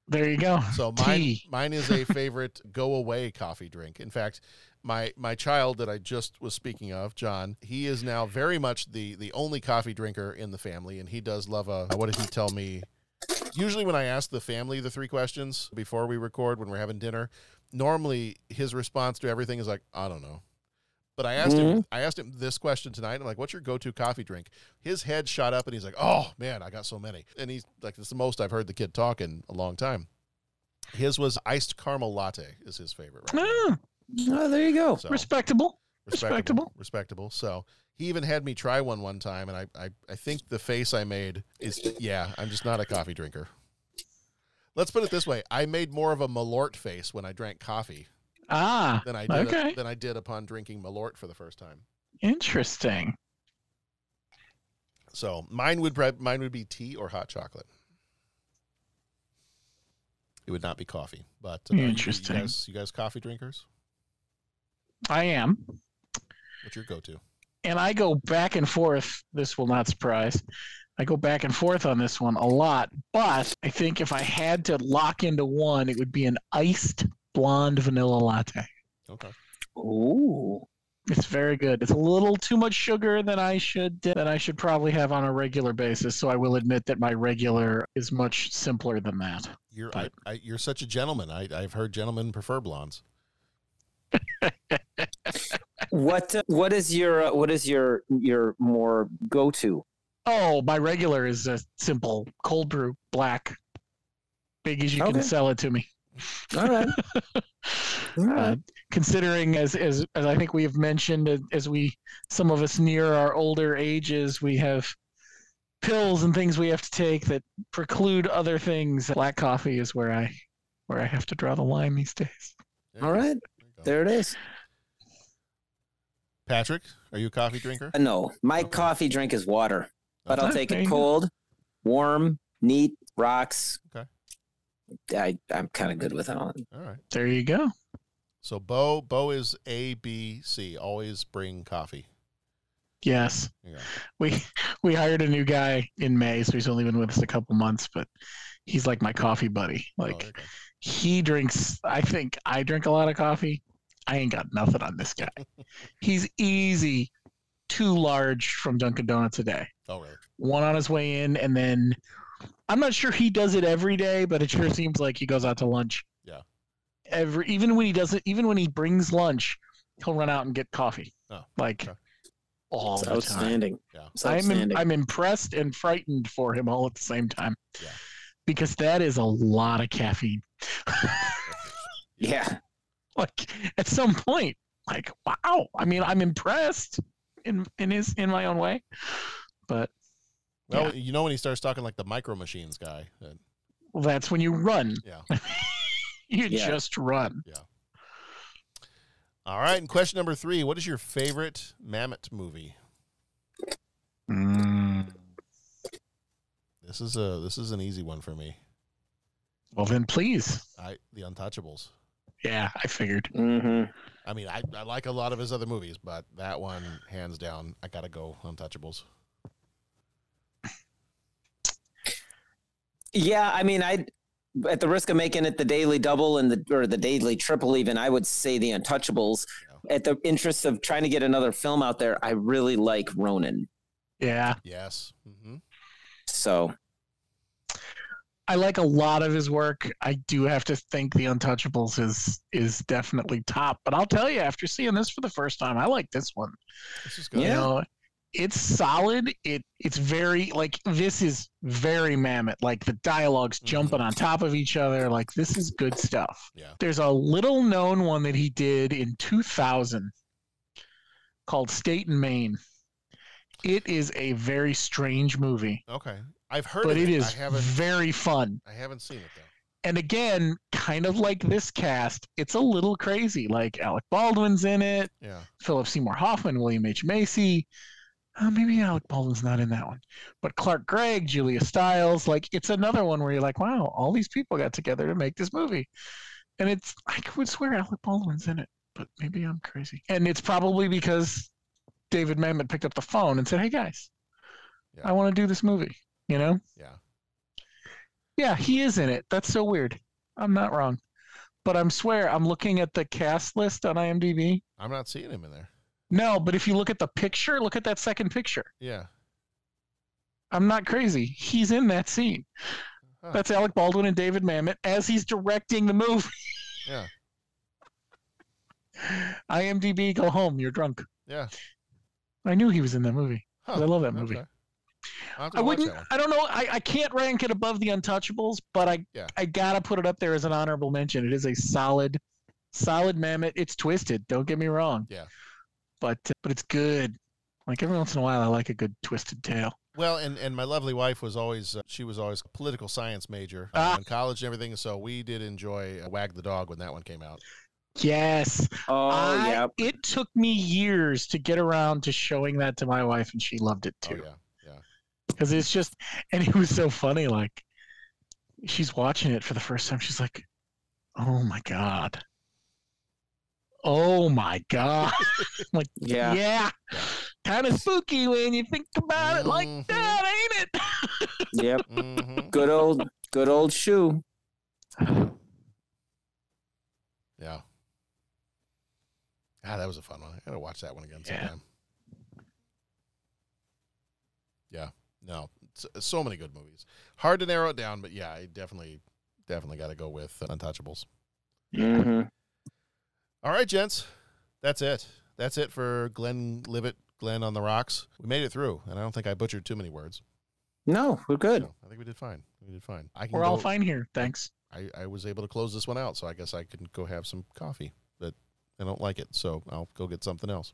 there you go. So mine Tea. mine is a favorite go away coffee drink. In fact, my my child that I just was speaking of, John, he is now very much the the only coffee drinker in the family, and he does love a. What did he tell me? Usually, when I ask the family the three questions before we record, when we're having dinner, normally his response to everything is like, "I don't know." But I asked him, I asked him this question tonight. I'm like, "What's your go-to coffee drink?" His head shot up, and he's like, "Oh man, I got so many." And he's like, "It's the most I've heard the kid talk in a long time." His was iced caramel latte is his favorite. Right? Ah, Oh, there you go. So, respectable. respectable, respectable. So he even had me try one one time, and I, I, I think the face I made is, yeah, I'm just not a coffee drinker. Let's put it this way: I made more of a Malort face when I drank coffee Ah, than I did okay. than I did upon drinking Malort for the first time. Interesting. So mine would mine would be tea or hot chocolate. It would not be coffee, but uh, you- Interesting. You guys, you guys, coffee drinkers? I am. What's your go-to? and I go back and forth. This will not surprise. I go back and forth on this one a lot, but I think if I had to lock into one, it would be an iced blonde vanilla latte. Okay. Ooh. It's very good. It's a little too much sugar than I should than I should probably have on a regular basis. So I will admit that my regular is much simpler than that. You're I, I, you're such a gentleman. I, I've heard gentlemen prefer blondes. What uh, what is your uh, what is your your more go to Oh, my regular is a simple cold brew, black. Big as you Okay. can sell it to me. All right. Uh, considering as, as as I think we have mentioned, uh, as we some of us near our older ages, we have pills and things we have to take that preclude other things. Black coffee is where I where I have to draw the line these days. All right. There it is. Patrick, are you a coffee drinker? Uh, No, my coffee drink is water, but I'll take it cold, warm, neat, rocks. Okay. I I'm kind of good with it all. All right. There you go. So Bo Bo is A B C. Always bring coffee. Yes. Yeah. We we hired a new guy in May, so he's only been with us a couple months, but he's like my coffee buddy. Oh, like he drinks I think I drink a lot of coffee. I ain't got nothing on this guy. he's easy two large from Dunkin' Donuts a day. Oh really? One on his way in and then I'm not sure he does it every day, but it sure seems like he goes out to lunch. Yeah. Every even when he does it even when he brings lunch, he'll run out and get coffee. Oh, like all It's the time. outstanding. Yeah. It's I'm outstanding. I'm impressed and frightened for him all at the same time. Yeah. Because that is a lot of caffeine. yeah. Like at some point, like wow. I mean, I'm impressed in in his in my own way. But Well, you know when he starts talking like the micro machines guy. then- well, that's when you run. Yeah. you Yeah. just run. Yeah. All right. And question number three: What is your favorite Mamet movie? Mm. This is a this is an easy one for me. Well then please. I The Untouchables. Yeah, I figured. Mm-hmm. I mean, I, I like a lot of his other movies, but that one, hands down, I gotta go Untouchables. Yeah, I mean, I at the risk of making it the daily double and the or the daily triple, even I would say the Untouchables. At the interest of trying to get another film out there, I really like Ronin. Yeah. Yes. Mm-hmm. So I like a lot of his work. I do have to think The Untouchables is is definitely top. But I'll tell you, after seeing this for the first time, I like this one. This is You know, it's solid. It it's very like this is very Mamet. Like the dialogue's mm-hmm. jumping on top of each other. Like this is good stuff. Yeah. There's a little known one that he did in 2000 called State and Maine. It is a very strange movie, Okay. I've heard but of it it. is very fun. I haven't seen it though. And again, kind of like this cast, it's a little crazy. Like Alec Baldwin's in it, Yeah. Philip Seymour Hoffman, William H. Macy. Uh, maybe Alec Baldwin's not in that one, but Clark Gregg, Julia Stiles. Like it's another one where you're like, wow, all these people got together to make this movie, and it's I would swear Alec Baldwin's in it, but maybe I'm crazy. And it's probably because David Mamet picked up the phone and said, hey guys, I want to do this movie. You know? Yeah. Yeah, he is in it. That's so weird. I'm not wrong. But I'm swear I'm looking at the cast list on IMDb. I'm not seeing him in there. No, but if you look at the picture, look at that second picture. Yeah. I'm not crazy. He's in that scene. Huh. That's Alec Baldwin and David Mamet as he's directing the movie. Yeah. IMDb, go home. You're drunk. Yeah. I knew he was in that movie. Huh, I love that movie. okay. I'll have to I wouldn't. I don't know. I, I can't rank it above the Untouchables, but I Yeah. I gotta put it up there as an honorable mention. It is a solid, solid Mamet. It's twisted. Don't get me wrong. Yeah. But but it's good. Like every once in a while, I like a good twisted tale. Well, and, and my lovely wife was always uh, she was always a political science major Ah. uh, in college and everything, so we did enjoy uh, Wag the Dog when that one came out. Yes. Oh I- yeah. It took me years to get around to showing that to my wife, and she loved it too. Oh yeah, yeah. Because it's just, and it was so funny. Like, she's watching it for the first time. She's like, "Oh my god." Oh my god! Like, Yeah. yeah, kind of spooky when you think about it like Mm-hmm. that, ain't it? Yep. Mhm. Good old good old shoe. Yeah. Ah, that was a fun one. I gotta watch that one again Yeah. sometime. Yeah. No. So, so many good movies. Hard to narrow it down, but yeah, I definitely, definitely got to go with Untouchables. Mm-hmm. All right, gents. That's it. That's it for Glenn Livett Glen on the rocks. We made it through, and I don't think I butchered too many words. No, we're good. I think we did fine. We did fine. I can We're all fine here. Thanks. I, I was able to close this one out, so I guess I can go have some coffee, but I don't like it, so I'll go get something else.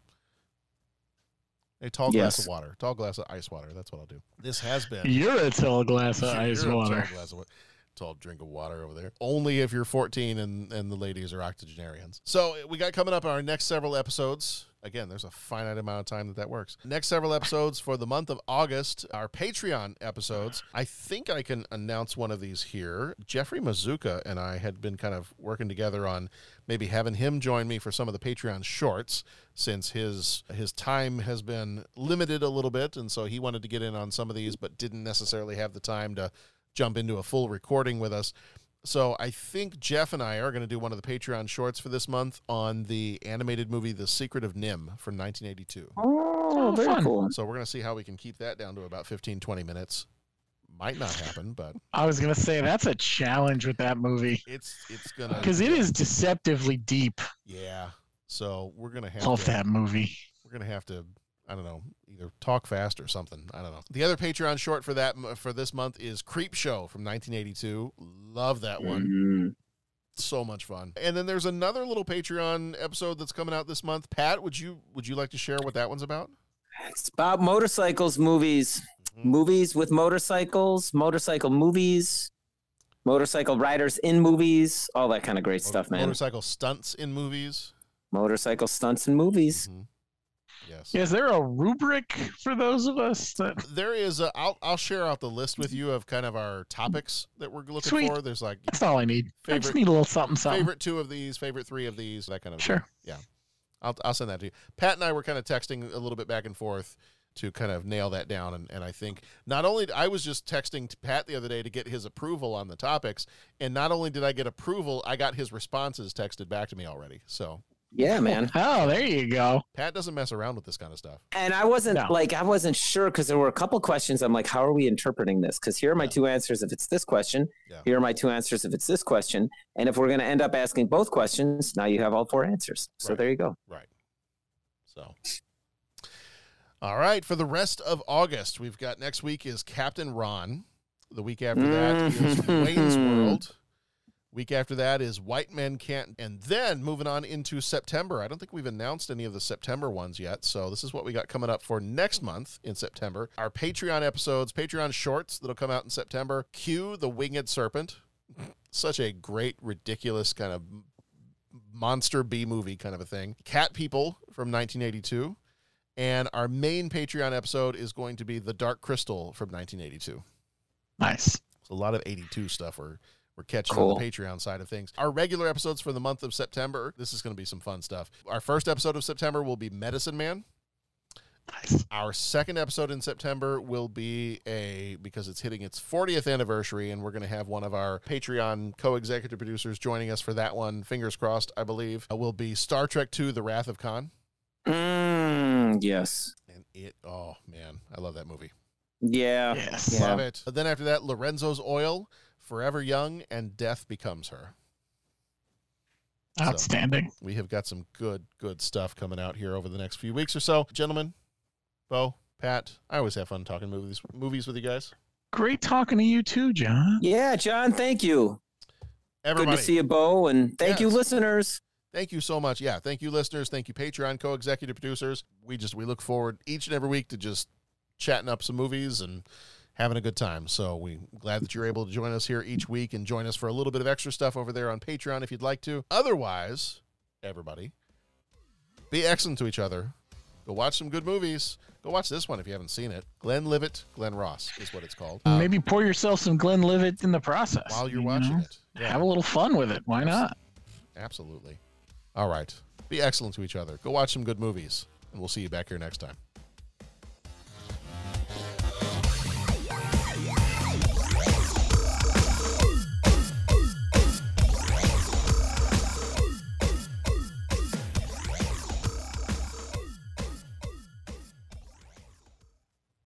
A tall glass of water, tall glass of ice water. That's what I'll do. This has been. You're a tall glass of You're ice a water. Tall, glass of, wa- tall drink of water over there. Only if you're 14 and, and the ladies are octogenarians. So we got coming up in our next several episodes. Again, there's a finite amount of time that that works. Next several episodes for the month of August, our Patreon episodes. I think I can announce one of these here. Jeffrey Mazuka and I had been kind of working together on maybe having him join me for some of the Patreon shorts since his his time has been limited a little bit and so he wanted to get in on some of these but didn't necessarily have the time to jump into a full recording with us. So I think Jeff and I are going to do one of the Patreon shorts for this month on the animated movie The Secret of NIMH from 1982. Oh, very oh, fun. cool. So we're going to see how we can keep that down to about 15 20 minutes. Might not happen, but I was gonna say that's a challenge with that movie it's it's going to because it is deceptively deep. Yeah. So we're going to have Love to, that movie. We're going to have to I don't know, either talk fast or something. I don't know. The other Patreon short for that for this month is Creepshow from 1982. Love that one. Mhm. so much fun. And then there's another little Patreon episode that's coming out this month. Pat, would you would you like to share what that one's about? It's about motorcycles, movies, Mm-hmm. movies with motorcycles, motorcycle movies, motorcycle riders in movies, all that kind of great stuff, man. Motorcycle stunts in movies. Motorcycle stunts in movies. Mm-hmm. Yes. Is there a rubric for those of us that There is a I'll I'll share out the list with you of kind of our topics that we're looking Sweet. for. There's like that's all I need. I just need a little something something. favorite two of these, favorite three of these, that kind of Sure. thing. Yeah. I'll I'll send that to you. Pat and I were kind of texting a little bit back and forth to kind of nail that down and, and I think not only I was just texting to Pat the other day to get his approval on the topics and not only did I get approval, I got his responses texted back to me already. So Yeah, man. Oh, there you go. Pat doesn't mess around with this kind of stuff. And I wasn't No. like I wasn't sure because there were a couple questions. I'm like, how are we interpreting this? Because here are my two answers if it's this question. Yeah. Here are my two answers if it's this question. And if we're going to end up asking both questions, now you have all four answers. So Right. there you go. Right. So, all right. For the rest of August, we've got next week is Captain Ron. The week after that is Wayne's World. Week after that is White Men Can't. And then moving on into September. I don't think we've announced any of the September ones yet. So this is what we got coming up for next month in September. Our Patreon episodes, Patreon shorts that'll come out in September. Q, the Winged Serpent. Such a great, ridiculous kind of monster B movie kind of a thing. Cat People from 1982. And our main Patreon episode is going to be The Dark Crystal from 1982. Nice. So a lot of 82 stuff we're, we're catching Cool. on the Patreon side of things. Our regular episodes for the month of September, this is going to be some fun stuff. Our first episode of September will be Medicine Man. Nice. Our second episode in September will be a because it's hitting its 40th anniversary, and we're going to have one of our Patreon co-executive producers joining us for that one. Fingers crossed, I believe. Uh, will be Star Trek II: The Wrath of Khan, Mm, yes. and it. Oh man, I love that movie. Yeah. Yes. Yeah. Love it. But then after that, Lorenzo's Oil, Forever Young, and Death Becomes Her. So- Outstanding. We have got some good, good stuff coming out here over the next few weeks or so. Gentlemen, Bo, Pat, I always have fun talking movies movies with you guys. Great talking to you too, John. Yeah, John, thank you. Everybody, Good to see you, Bo. And thank you, listeners. thank you so much. Yeah, thank you, listeners. Thank you, Patreon co-executive producers. We just we look forward each and every week to just chatting up some movies and having a good time. So we glad that you're able to join us here each week and join us for a little bit of extra stuff over there on Patreon if you'd like to. Otherwise, everybody, be excellent to each other. Go watch some good movies. Go watch this one if you haven't seen it. Glenn Livet, Glen Ross is what it's called. Um, Maybe pour yourself some Glenlivet in the process while you're you watching know? it. Yeah. Have a little fun with it. Why not? Absolutely. All right. Be excellent to each other. Go watch some good movies, and we'll see you back here next time.